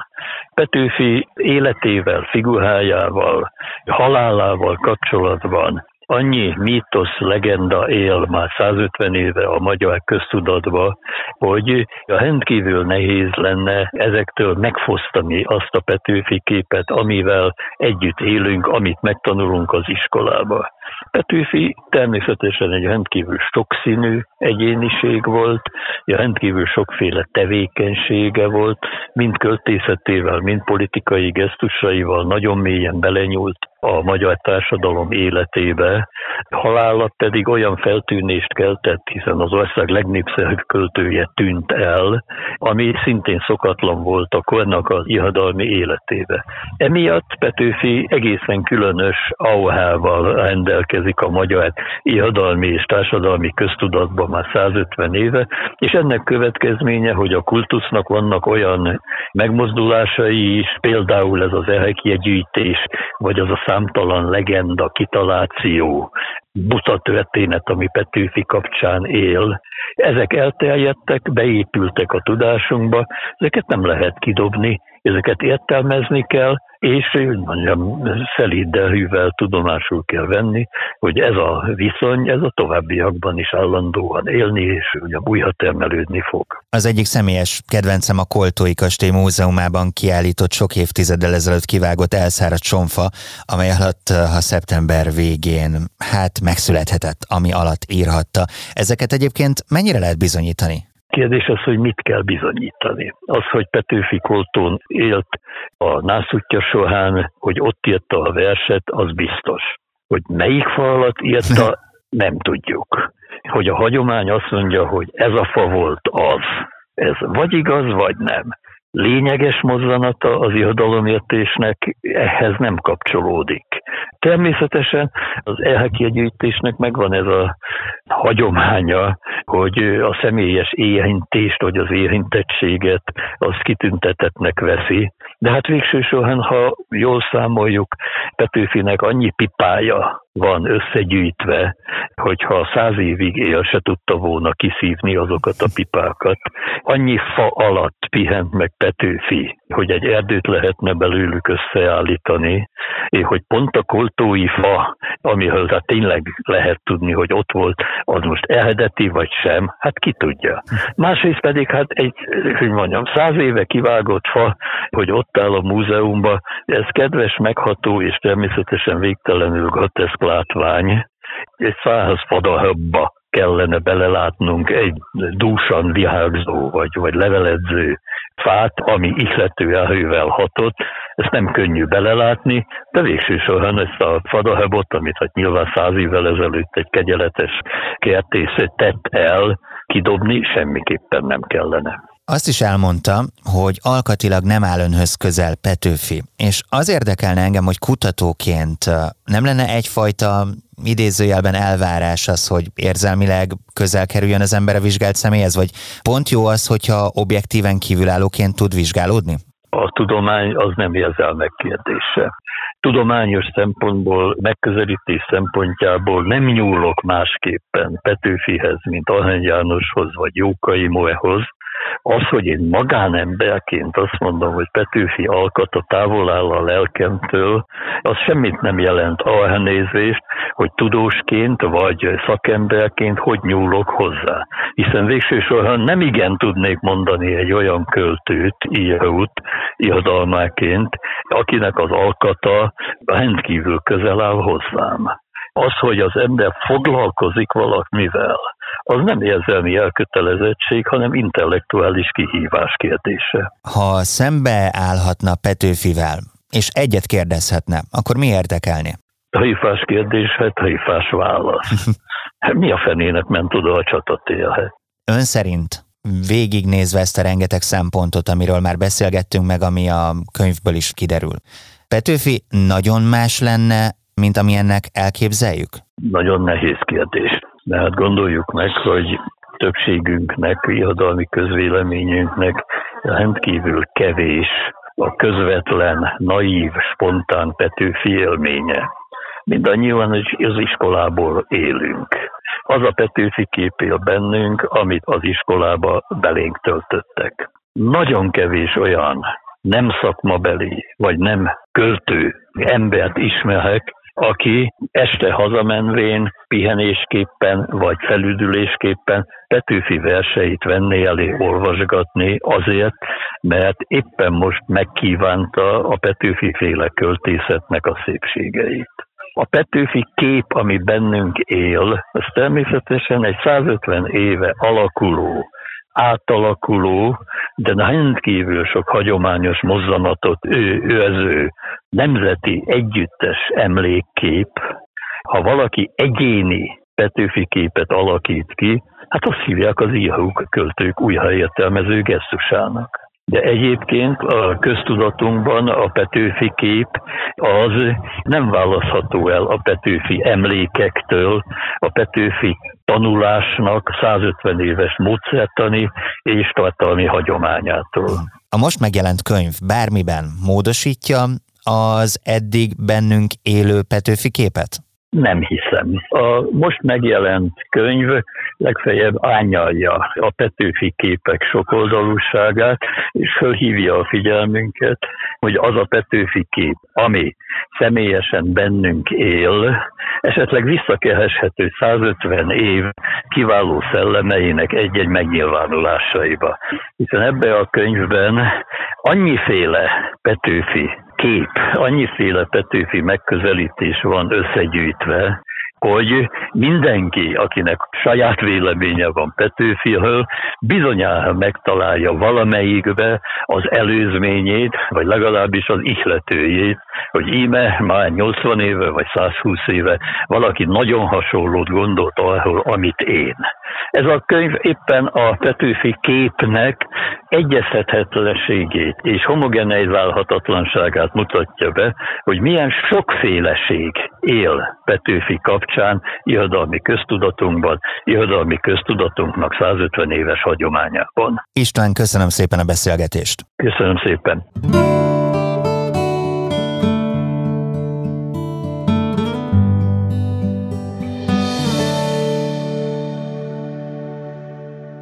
Petőfi életével, figurájával, halálával kapcsolatban annyi mítosz, legenda él már 150 éve a magyar köztudatba, hogy a rendkívül nehéz lenne ezektől megfosztani azt a Petőfi képet, amivel együtt élünk, amit megtanulunk az iskolába. Petőfi természetesen egy rendkívül sokszínű egyéniség volt, rendkívül sokféle tevékenysége volt, mind költészetével, mind politikai gesztusaival nagyon mélyen belenyúlt a magyar társadalom életébe, halála pedig olyan feltűnést keltett, hiszen az ország legnépszerűbb költője tűnt el, ami szintén szokatlan volt a kornak az ihadalmi életébe. Emiatt Petőfi egészen különös auhával rendelkezik a magyar ihadalmi és társadalmi köztudatban már 150 éve, és ennek következménye, hogy a kultusznak vannak olyan megmozdulásai is, például ez az ehekjegyűjtés, vagy az a számtalan legenda, kitaláció, buta történet, ami Petőfi kapcsán él. Ezek elterjedtek, beépültek a tudásunkba, ezeket nem lehet kidobni, ezeket értelmezni kell, és hogy mondjam, szeliddel hűvel tudomásul kell venni, hogy ez a viszony, ez a továbbiakban is állandóan élni, és ugye újra termelődni fog. Az egyik személyes kedvencem a Koltói Kastély Múzeumában kiállított sok évtizeddel ezelőtt kivágott elszáradt sonfa, amely alatt, ha szeptember végén hát megszülethetett, ami alatt írhatta. Ezeket egyébként mennyire lehet bizonyítani? Kérdés az, hogy mit kell bizonyítani. Az, hogy Petőfi Koltón élt a nászútja során, hogy ott írta a verset, az biztos. Hogy melyik fa alatt írta, nem tudjuk. Hogy a hagyomány azt mondja, hogy ez a fa volt az. Ez vagy igaz, vagy nem. Lényeges mozzanata az irodalomértésnek ehhez nem kapcsolódik. Természetesen az elhekjegyűjtésnek megvan ez a hagyománya, hogy a személyes érintést, vagy az érintettséget az kitüntetetnek veszi. De hát végső sohan, ha jól számoljuk, Petőfinek annyi pipája van összegyűjtve, hogyha száz évig él, se tudta volna kiszívni azokat a pipákat. Annyi fa alatt pihent meg Petőfi, hogy egy erdőt lehetne belőlük összeállítani, és hogy pont a koltói fa, amihez hát tényleg lehet tudni, hogy ott volt, az most eredeti vagy sem, hát ki tudja. Másrészt pedig hát egy, hogy mondjam, száz éve kivágott fa, hogy ott áll a múzeumban, ez kedves, megható és természetesen végtelenül groteszk látvány. Egy száz fadahabba kellene belelátnunk egy dúsan vihágzó vagy, vagy leveledző fát, ami ihlető erővel hatott, ezt nem könnyű belelátni, de végső soron ezt a fadahebot, amit hát nyilván száz évvel ezelőtt egy kegyeletes kertész tett el, kidobni semmiképpen nem kellene. Azt is elmondta, hogy alkatilag nem áll önhöz közel Petőfi, és az érdekelne engem, hogy kutatóként nem lenne egyfajta idézőjelben elvárás az, hogy érzelmileg közel kerüljön az ember a vizsgált személyhez, vagy pont jó az, hogyha objektíven kívülállóként tud vizsgálódni? A tudomány az nem érzelmek kérdése. Tudományos szempontból, megközelítés szempontjából nem nyúlok másképpen Petőfihez, mint Arany Jánoshoz vagy Jókai Moehoz, az, hogy én magánemberként azt mondom, hogy Petőfi alkata távol áll a lelkemtől, az semmit nem jelent arra nézést, hogy tudósként vagy szakemberként hogy nyúlok hozzá. Hiszen végső soron nem igen tudnék mondani egy olyan költőt, írót, irodalmáként, akinek az alkata rendkívül közel áll hozzám. Az, hogy az ember foglalkozik valamivel, az nem érzelmi elkötelezettség, hanem intellektuális kihívás kérdése. Ha szembe állhatna Petőfivel, és egyet kérdezhetne, akkor mi érdekelni? Hajfás kérdés, hát hajfás válasz. mi a fenének ment oda a csatatérhet? Ön szerint végignézve ezt a rengeteg szempontot, amiről már beszélgettünk meg, ami a könyvből is kiderül. Petőfi nagyon más lenne, mint ami ennek elképzeljük? Nagyon nehéz kérdés. De hát gondoljuk meg, hogy többségünknek, irodalmi közvéleményünknek rendkívül kevés a közvetlen, naív, spontán Petőfi élménye. Mindannyian az iskolából élünk. Az a Petőfi kép él bennünk, amit az iskolába belénk töltöttek. Nagyon kevés olyan nem szakmabeli, vagy nem költő embert ismerek, aki este hazamenvén, pihenésképpen vagy felüdülésképpen Petőfi verseit venné elé olvasgatni azért, mert éppen most megkívánta a Petőfi féle költészetnek a szépségeit. A Petőfi kép, ami bennünk él, az természetesen egy 150 éve alakuló átalakuló, de rendkívül sok hagyományos mozzanatot ő, ő nemzeti együttes emlékkép, ha valaki egyéni Petőfi képet alakít ki, hát azt hívják az írók, költők újraértelmező gesztusának. De egyébként a köztudatunkban a Petőfi kép az nem választható el a Petőfi emlékektől, a Petőfi tanulásnak 150 éves módszertani és tartalmi hagyományától. A most megjelent könyv bármiben módosítja az eddig bennünk élő Petőfi képet? Nem hiszem. A most megjelent könyv legfeljebb ányalja a Petőfi képek sokoldalúságát, és fölhívja a figyelmünket, hogy az a Petőfi kép, ami személyesen bennünk él, esetleg visszakereshető 150 év kiváló szellemeinek egy-egy megnyilvánulásaiba. Hiszen ebbe a könyvben annyiféle Petőfi kép, annyiféle Petőfi megközelítés van összegyűjtve, hogy mindenki, akinek saját véleménye van Petőfiről, bizonyára megtalálja valamelyikbe az előzményét, vagy legalábbis az ihletőjét, hogy íme már 80 éve vagy 120 éve valaki nagyon hasonlót gondolt arról, amit én. Ez a könyv éppen a Petőfi képnek egyeztethetetlenségét és homogenizálhatatlanságát mutatja be, hogy milyen sokféleség él Petőfi kapcsán irodalmi köztudatunkban, irodalmi köztudatunknak 150 éves hagyományában. István, köszönöm szépen a beszélgetést. Köszönöm szépen.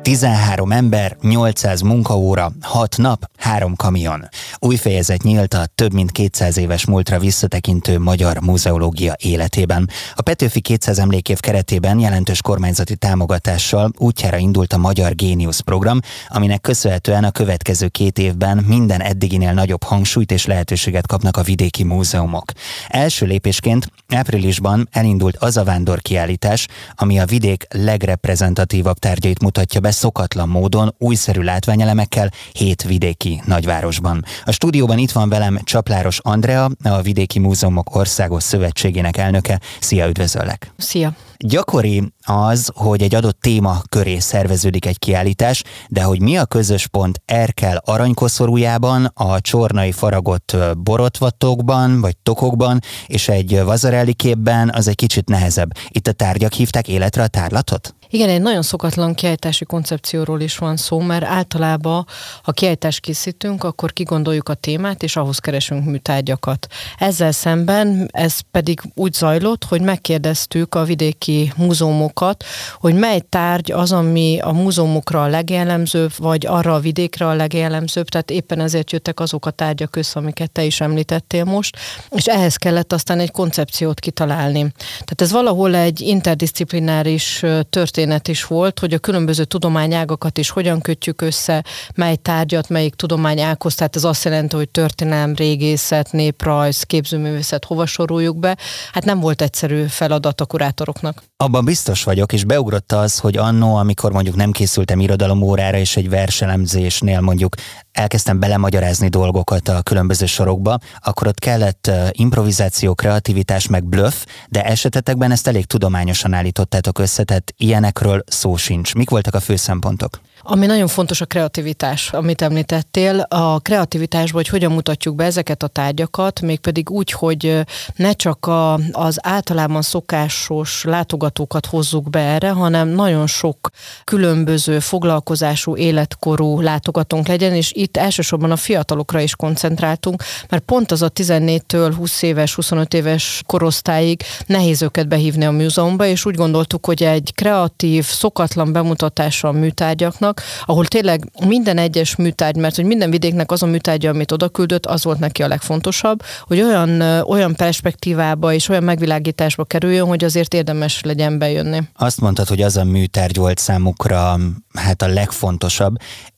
13 ember, 800 munkaóra, 6 nap, 3 kamion. Új fejezet nyílt a több mint 200 éves múltra visszatekintő magyar muzeológia életében. A Petőfi 200 emlékév keretében jelentős kormányzati támogatással útjára indult a Magyar Géniusz program, aminek köszönhetően a következő két évben minden eddiginél nagyobb hangsúlyt és lehetőséget kapnak a vidéki múzeumok. Első lépésként áprilisban elindult az a vándorkiállítás, ami a vidék legreprezentatívabb tárgyait mutatja be szokatlan módon, újszerű látványelemekkel hét vidéki nagyvárosban. A stúdióban itt van velem Csapláros Andrea, a Vidéki Múzeumok Országos Szövetségének elnöke. Szia, üdvözöllek! Szia! Gyakori az, hogy egy adott téma köré szerveződik egy kiállítás, de hogy mi a közös pont Erkel aranykoszorújában, a csornai faragott borotvatokban vagy tokokban, és egy vazarelli képben, az egy kicsit nehezebb. Itt a tárgyak hívták életre a tárlatot? Igen, egy nagyon szokatlan kiállítási koncepcióról is van szó, mert általában, ha kiállítást készítünk, akkor kigondoljuk a témát, és ahhoz keresünk műtárgyakat. Ezzel szemben ez pedig úgy zajlott, hogy megkérdeztük a vidéki múzeumokat, hogy mely tárgy az, ami a múzeumokra a legjellemzőbb, vagy arra a vidékre a legjellemzőbb, tehát éppen ezért jöttek azok a tárgyak össze, amiket te is említettél most, és ehhez kellett aztán egy koncepciót kitalálni. Tehát ez valahol egy interdisziplináris történet is volt, hogy a különböző tudományágakat is hogyan kötjük össze, mely tárgyat, melyik tudományághoz, tehát ez azt jelenti, hogy történelem, régészet, néprajz, képzőművészet hova soroljuk be. Hát nem volt egyszerű feladat a kurátoroknak. Abban biztos vagyok, és beugrott az, hogy annó, amikor mondjuk nem készültem irodalomórára, és egy verselemzésnél mondjuk elkezdtem belemagyarázni dolgokat a különböző sorokba, akkor ott kellett improvizáció, kreativitás, meg bluff, de esetetekben ezt elég tudományosan állítottátok össze, tehát ilyenekről szó sincs. Mik voltak a fő szempontok? Ami nagyon fontos a kreativitás, amit említettél. A kreativitásban, hogy hogyan mutatjuk be ezeket a tárgyakat, mégpedig úgy, hogy ne csak a, az általában szokásos látogatókat hozzuk be erre, hanem nagyon sok különböző foglalkozású, életkorú látogatónk legyen, és itt elsősorban a fiatalokra is koncentráltunk, mert pont az a 14-től 20 éves, 25 éves korosztályig nehéz őket behívni a múzeumba, és úgy gondoltuk, hogy egy kreatív, szokatlan bemutatása a műtárgyaknak, ahol tényleg minden egyes műtárgy, mert hogy minden vidéknek az a műtárgya, amit oda küldött, az volt neki a legfontosabb, hogy olyan, olyan perspektívába és olyan megvilágításba kerüljön, hogy azért érdemes legyen bejönni. Azt mondtad, hogy az a műtárgy volt számukra hát a legfontosabb,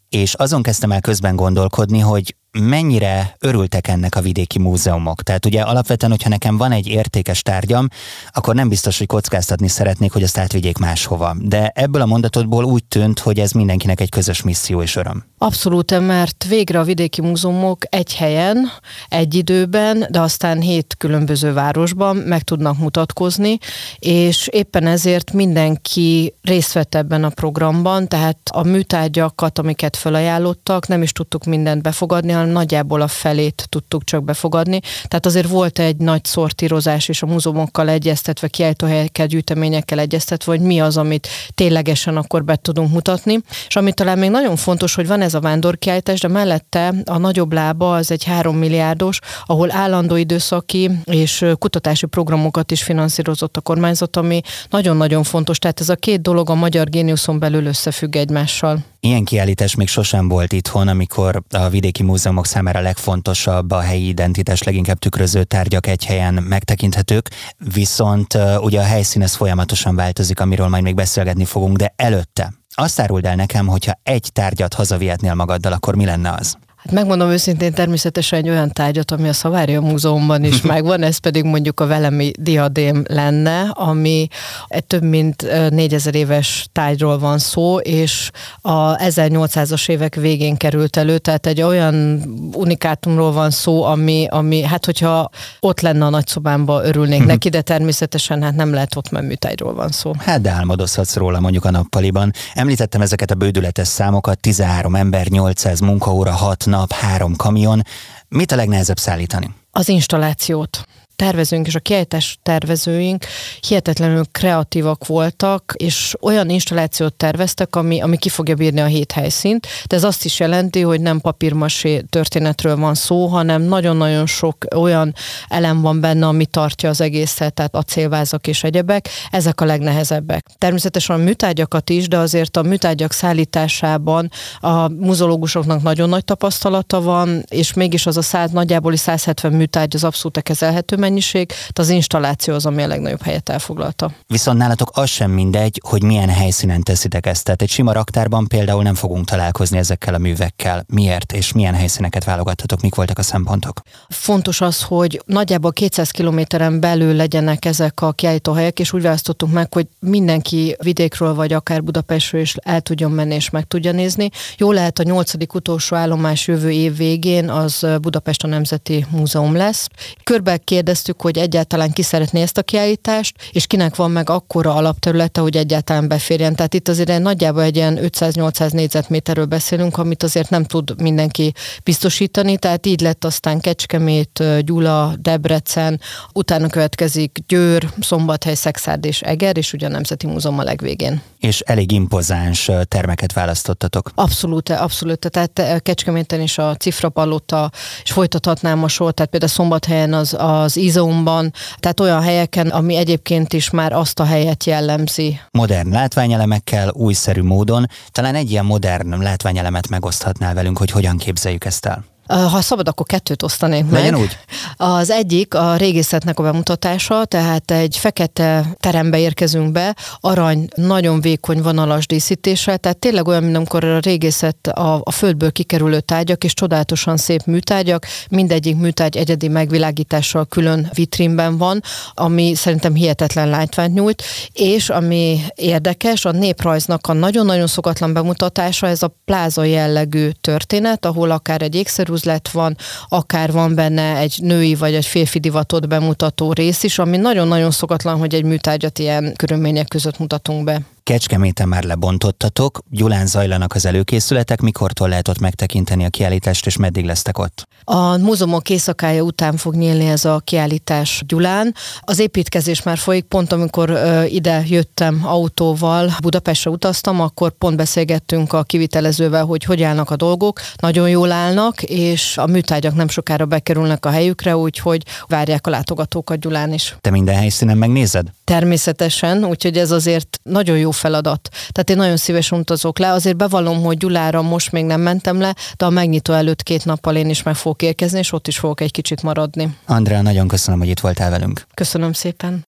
és azon kezdtem el közben gondolkodni, hogy mennyire örültek ennek a vidéki múzeumok. Tehát ugye alapvetően, hogyha nekem van egy értékes tárgyam, akkor nem biztos, hogy kockáztatni szeretnék, hogy azt átvigyék máshova. De ebből a mondatodból úgy tűnt, hogy ez mindenkinek egy közös misszió és öröm. Abszolút, mert végre a vidéki múzeumok egy helyen, egy időben, de aztán hét különböző városban meg tudnak mutatkozni, és éppen ezért mindenki részt vett ebben a programban, tehát a műtárgyakat, amiket felajánlottak, nem is tudtuk mindent befogadni, hanem nagyjából a felét tudtuk csak befogadni. Tehát azért volt egy nagy szortírozás és a múzeumokkal egyeztetve, kiállítóhelyekkel, gyűjteményekkel egyeztetve, hogy mi az, amit ténylegesen akkor be tudunk mutatni. És ami talán még nagyon fontos, hogy van ez a vándorkiállítás, de mellette a nagyobb lába az egy három milliárdos, ahol állandó időszaki és kutatási programokat is finanszírozott a kormányzat, ami nagyon-nagyon fontos. Tehát ez a két dolog a magyar géniuszon belül összefügg egymással. Ilyen kiállítás még sosem volt itthon, amikor a vidéki múzeumok számára legfontosabb a helyi identitás leginkább tükröző tárgyak egy helyen megtekinthetők, viszont ugye a helyszín ez folyamatosan változik, amiről majd még beszélgetni fogunk, de előtte azt áruld el nekem, hogyha egy tárgyat hazavihetnél magaddal, akkor mi lenne az? Hát megmondom őszintén természetesen egy olyan tárgyat, ami a Szavária Múzeumban is megvan, ez pedig mondjuk a velemi diadém lenne, ami egy több mint 4000 éves tárgyról van szó, és a 1800-as évek végén került elő, tehát egy olyan unikátumról van szó, ami, ami hát hogyha ott lenne a nagyszobámba, örülnék mhm. neki, de természetesen hát nem lehet ott, mert műtárgyról van szó. Hát de álmodozhatsz róla mondjuk a nappaliban. Említettem ezeket a bődületes számokat, 13 ember, 800 munkaóra, 6 nap, három kamion. Mit a legnehezebb szállítani? Az installációt tervezőnk és a kiállítás tervezőink hihetetlenül kreatívak voltak, és olyan installációt terveztek, ami, ami ki fogja bírni a hét helyszínt, de ez azt is jelenti, hogy nem papírmasé történetről van szó, hanem nagyon-nagyon sok olyan elem van benne, ami tartja az egészet, tehát a célvázak és egyebek, ezek a legnehezebbek. Természetesen a műtárgyakat is, de azért a műtárgyak szállításában a muzológusoknak nagyon nagy tapasztalata van, és mégis az a száz, nagyjából 170 műtárgy az abszolút kezelhető, mennyiség, de az installáció az, ami a legnagyobb helyet elfoglalta. Viszont nálatok az sem mindegy, hogy milyen helyszínen teszitek ezt. Tehát egy sima raktárban például nem fogunk találkozni ezekkel a művekkel. Miért és milyen helyszíneket válogathatok, mik voltak a szempontok? Fontos az, hogy nagyjából 200 kilométeren belül legyenek ezek a kiállítóhelyek, és úgy választottunk meg, hogy mindenki vidékről vagy akár Budapestről is el tudjon menni és meg tudja nézni. Jó lehet a nyolcadik utolsó állomás jövő év végén az Budapest a Nemzeti Múzeum lesz. Körbe kérdez kérdeztük, hogy egyáltalán ki szeretné ezt a kiállítást, és kinek van meg akkora alapterülete, hogy egyáltalán beférjen. Tehát itt azért egy nagyjából egy ilyen 500-800 négyzetméterről beszélünk, amit azért nem tud mindenki biztosítani, tehát így lett aztán Kecskemét, Gyula, Debrecen, utána következik Győr, Szombathely, Szexárd és Eger, és ugye a Nemzeti Múzeum a legvégén. És elég impozáns termeket választottatok. Abszolút, abszolút. Tehát Kecskeméten is a Cifra Palota, és folytathatnám a sort, tehát például Szombathelyen az, az Izomban, tehát olyan helyeken, ami egyébként is már azt a helyet jellemzi. Modern látványelemekkel, újszerű módon. Talán egy ilyen modern látványelemet megoszthatnál velünk, hogy hogyan képzeljük ezt el. Ha szabad, akkor kettőt osztanék meg. Legyen úgy. Az egyik a régészetnek a bemutatása, tehát egy fekete terembe érkezünk be, arany, nagyon vékony vonalas díszítéssel, tehát tényleg olyan, mint amikor a régészet a, a földből kikerülő tárgyak, és csodálatosan szép műtárgyak, mindegyik műtárgy egyedi megvilágítással külön vitrínben van, ami szerintem hihetetlen látványt nyújt, és ami érdekes, a néprajznak a nagyon-nagyon szokatlan bemutatása, ez a pláza jellegű történet, ahol akár egy ékszerű üzlet van, akár van benne egy női vagy egy férfi divatot bemutató rész is, ami nagyon-nagyon szokatlan, hogy egy műtárgyat ilyen körülmények között mutatunk be. Kecskeméten már lebontottatok, Gyulán zajlanak az előkészületek, mikortól lehet ott megtekinteni a kiállítást, és meddig lesztek ott? A múzeumok éjszakája után fog nyílni ez a kiállítás Gyulán. Az építkezés már folyik, pont amikor ö, ide jöttem autóval, Budapestre utaztam, akkor pont beszélgettünk a kivitelezővel, hogy hogy állnak a dolgok. Nagyon jól állnak, és a műtárgyak nem sokára bekerülnek a helyükre, úgyhogy várják a látogatókat Gyulán is. Te minden helyszínen megnézed? Természetesen, úgyhogy ez azért nagyon jó feladat. Tehát én nagyon szívesen utazok le, azért bevallom, hogy Gyulára most még nem mentem le, de a megnyitó előtt két nappal én is meg fogok érkezni, és ott is fogok egy kicsit maradni. Andrea, nagyon köszönöm, hogy itt voltál velünk. Köszönöm szépen.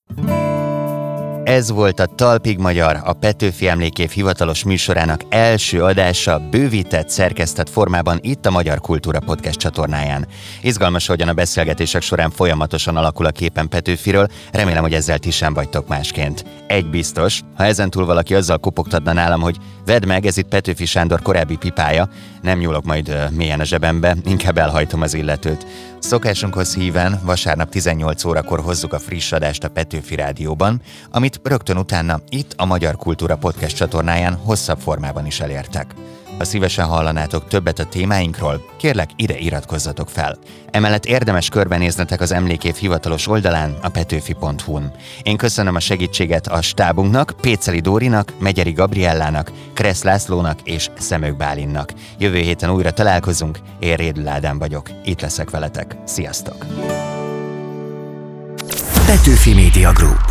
Ez volt a Talpig Magyar, a Petőfi Emlékév hivatalos műsorának első adása bővített, szerkesztett formában itt a Magyar Kultúra Podcast csatornáján. Izgalmas, hogyan a beszélgetések során folyamatosan alakul a képen Petőfiről, remélem, hogy ezzel ti sem vagytok másként. Egy biztos, ha ezentúl valaki azzal kopogtatna nálam, hogy vedd meg, ez itt Petőfi Sándor korábbi pipája, nem nyúlok majd mélyen a zsebembe, inkább elhajtom az illetőt. Szokásunkhoz híven vasárnap 18 órakor hozzuk a friss adást a Petőfi Rádióban, amit rögtön utána itt a Magyar Kultúra Podcast csatornáján hosszabb formában is elértek. Ha szívesen hallanátok többet a témáinkról, kérlek ide iratkozzatok fel. Emellett érdemes körbenéznetek az emlékév hivatalos oldalán, a petőfi.hu-n. Én köszönöm a segítséget a stábunknak, Péceli Dórinak, Megyeri Gabriellának, Kressz Lászlónak és Szemők Bálinnak. Jövő héten újra találkozunk, én Rédül Ádám vagyok, itt leszek veletek. Sziasztok! Petőfi Media Group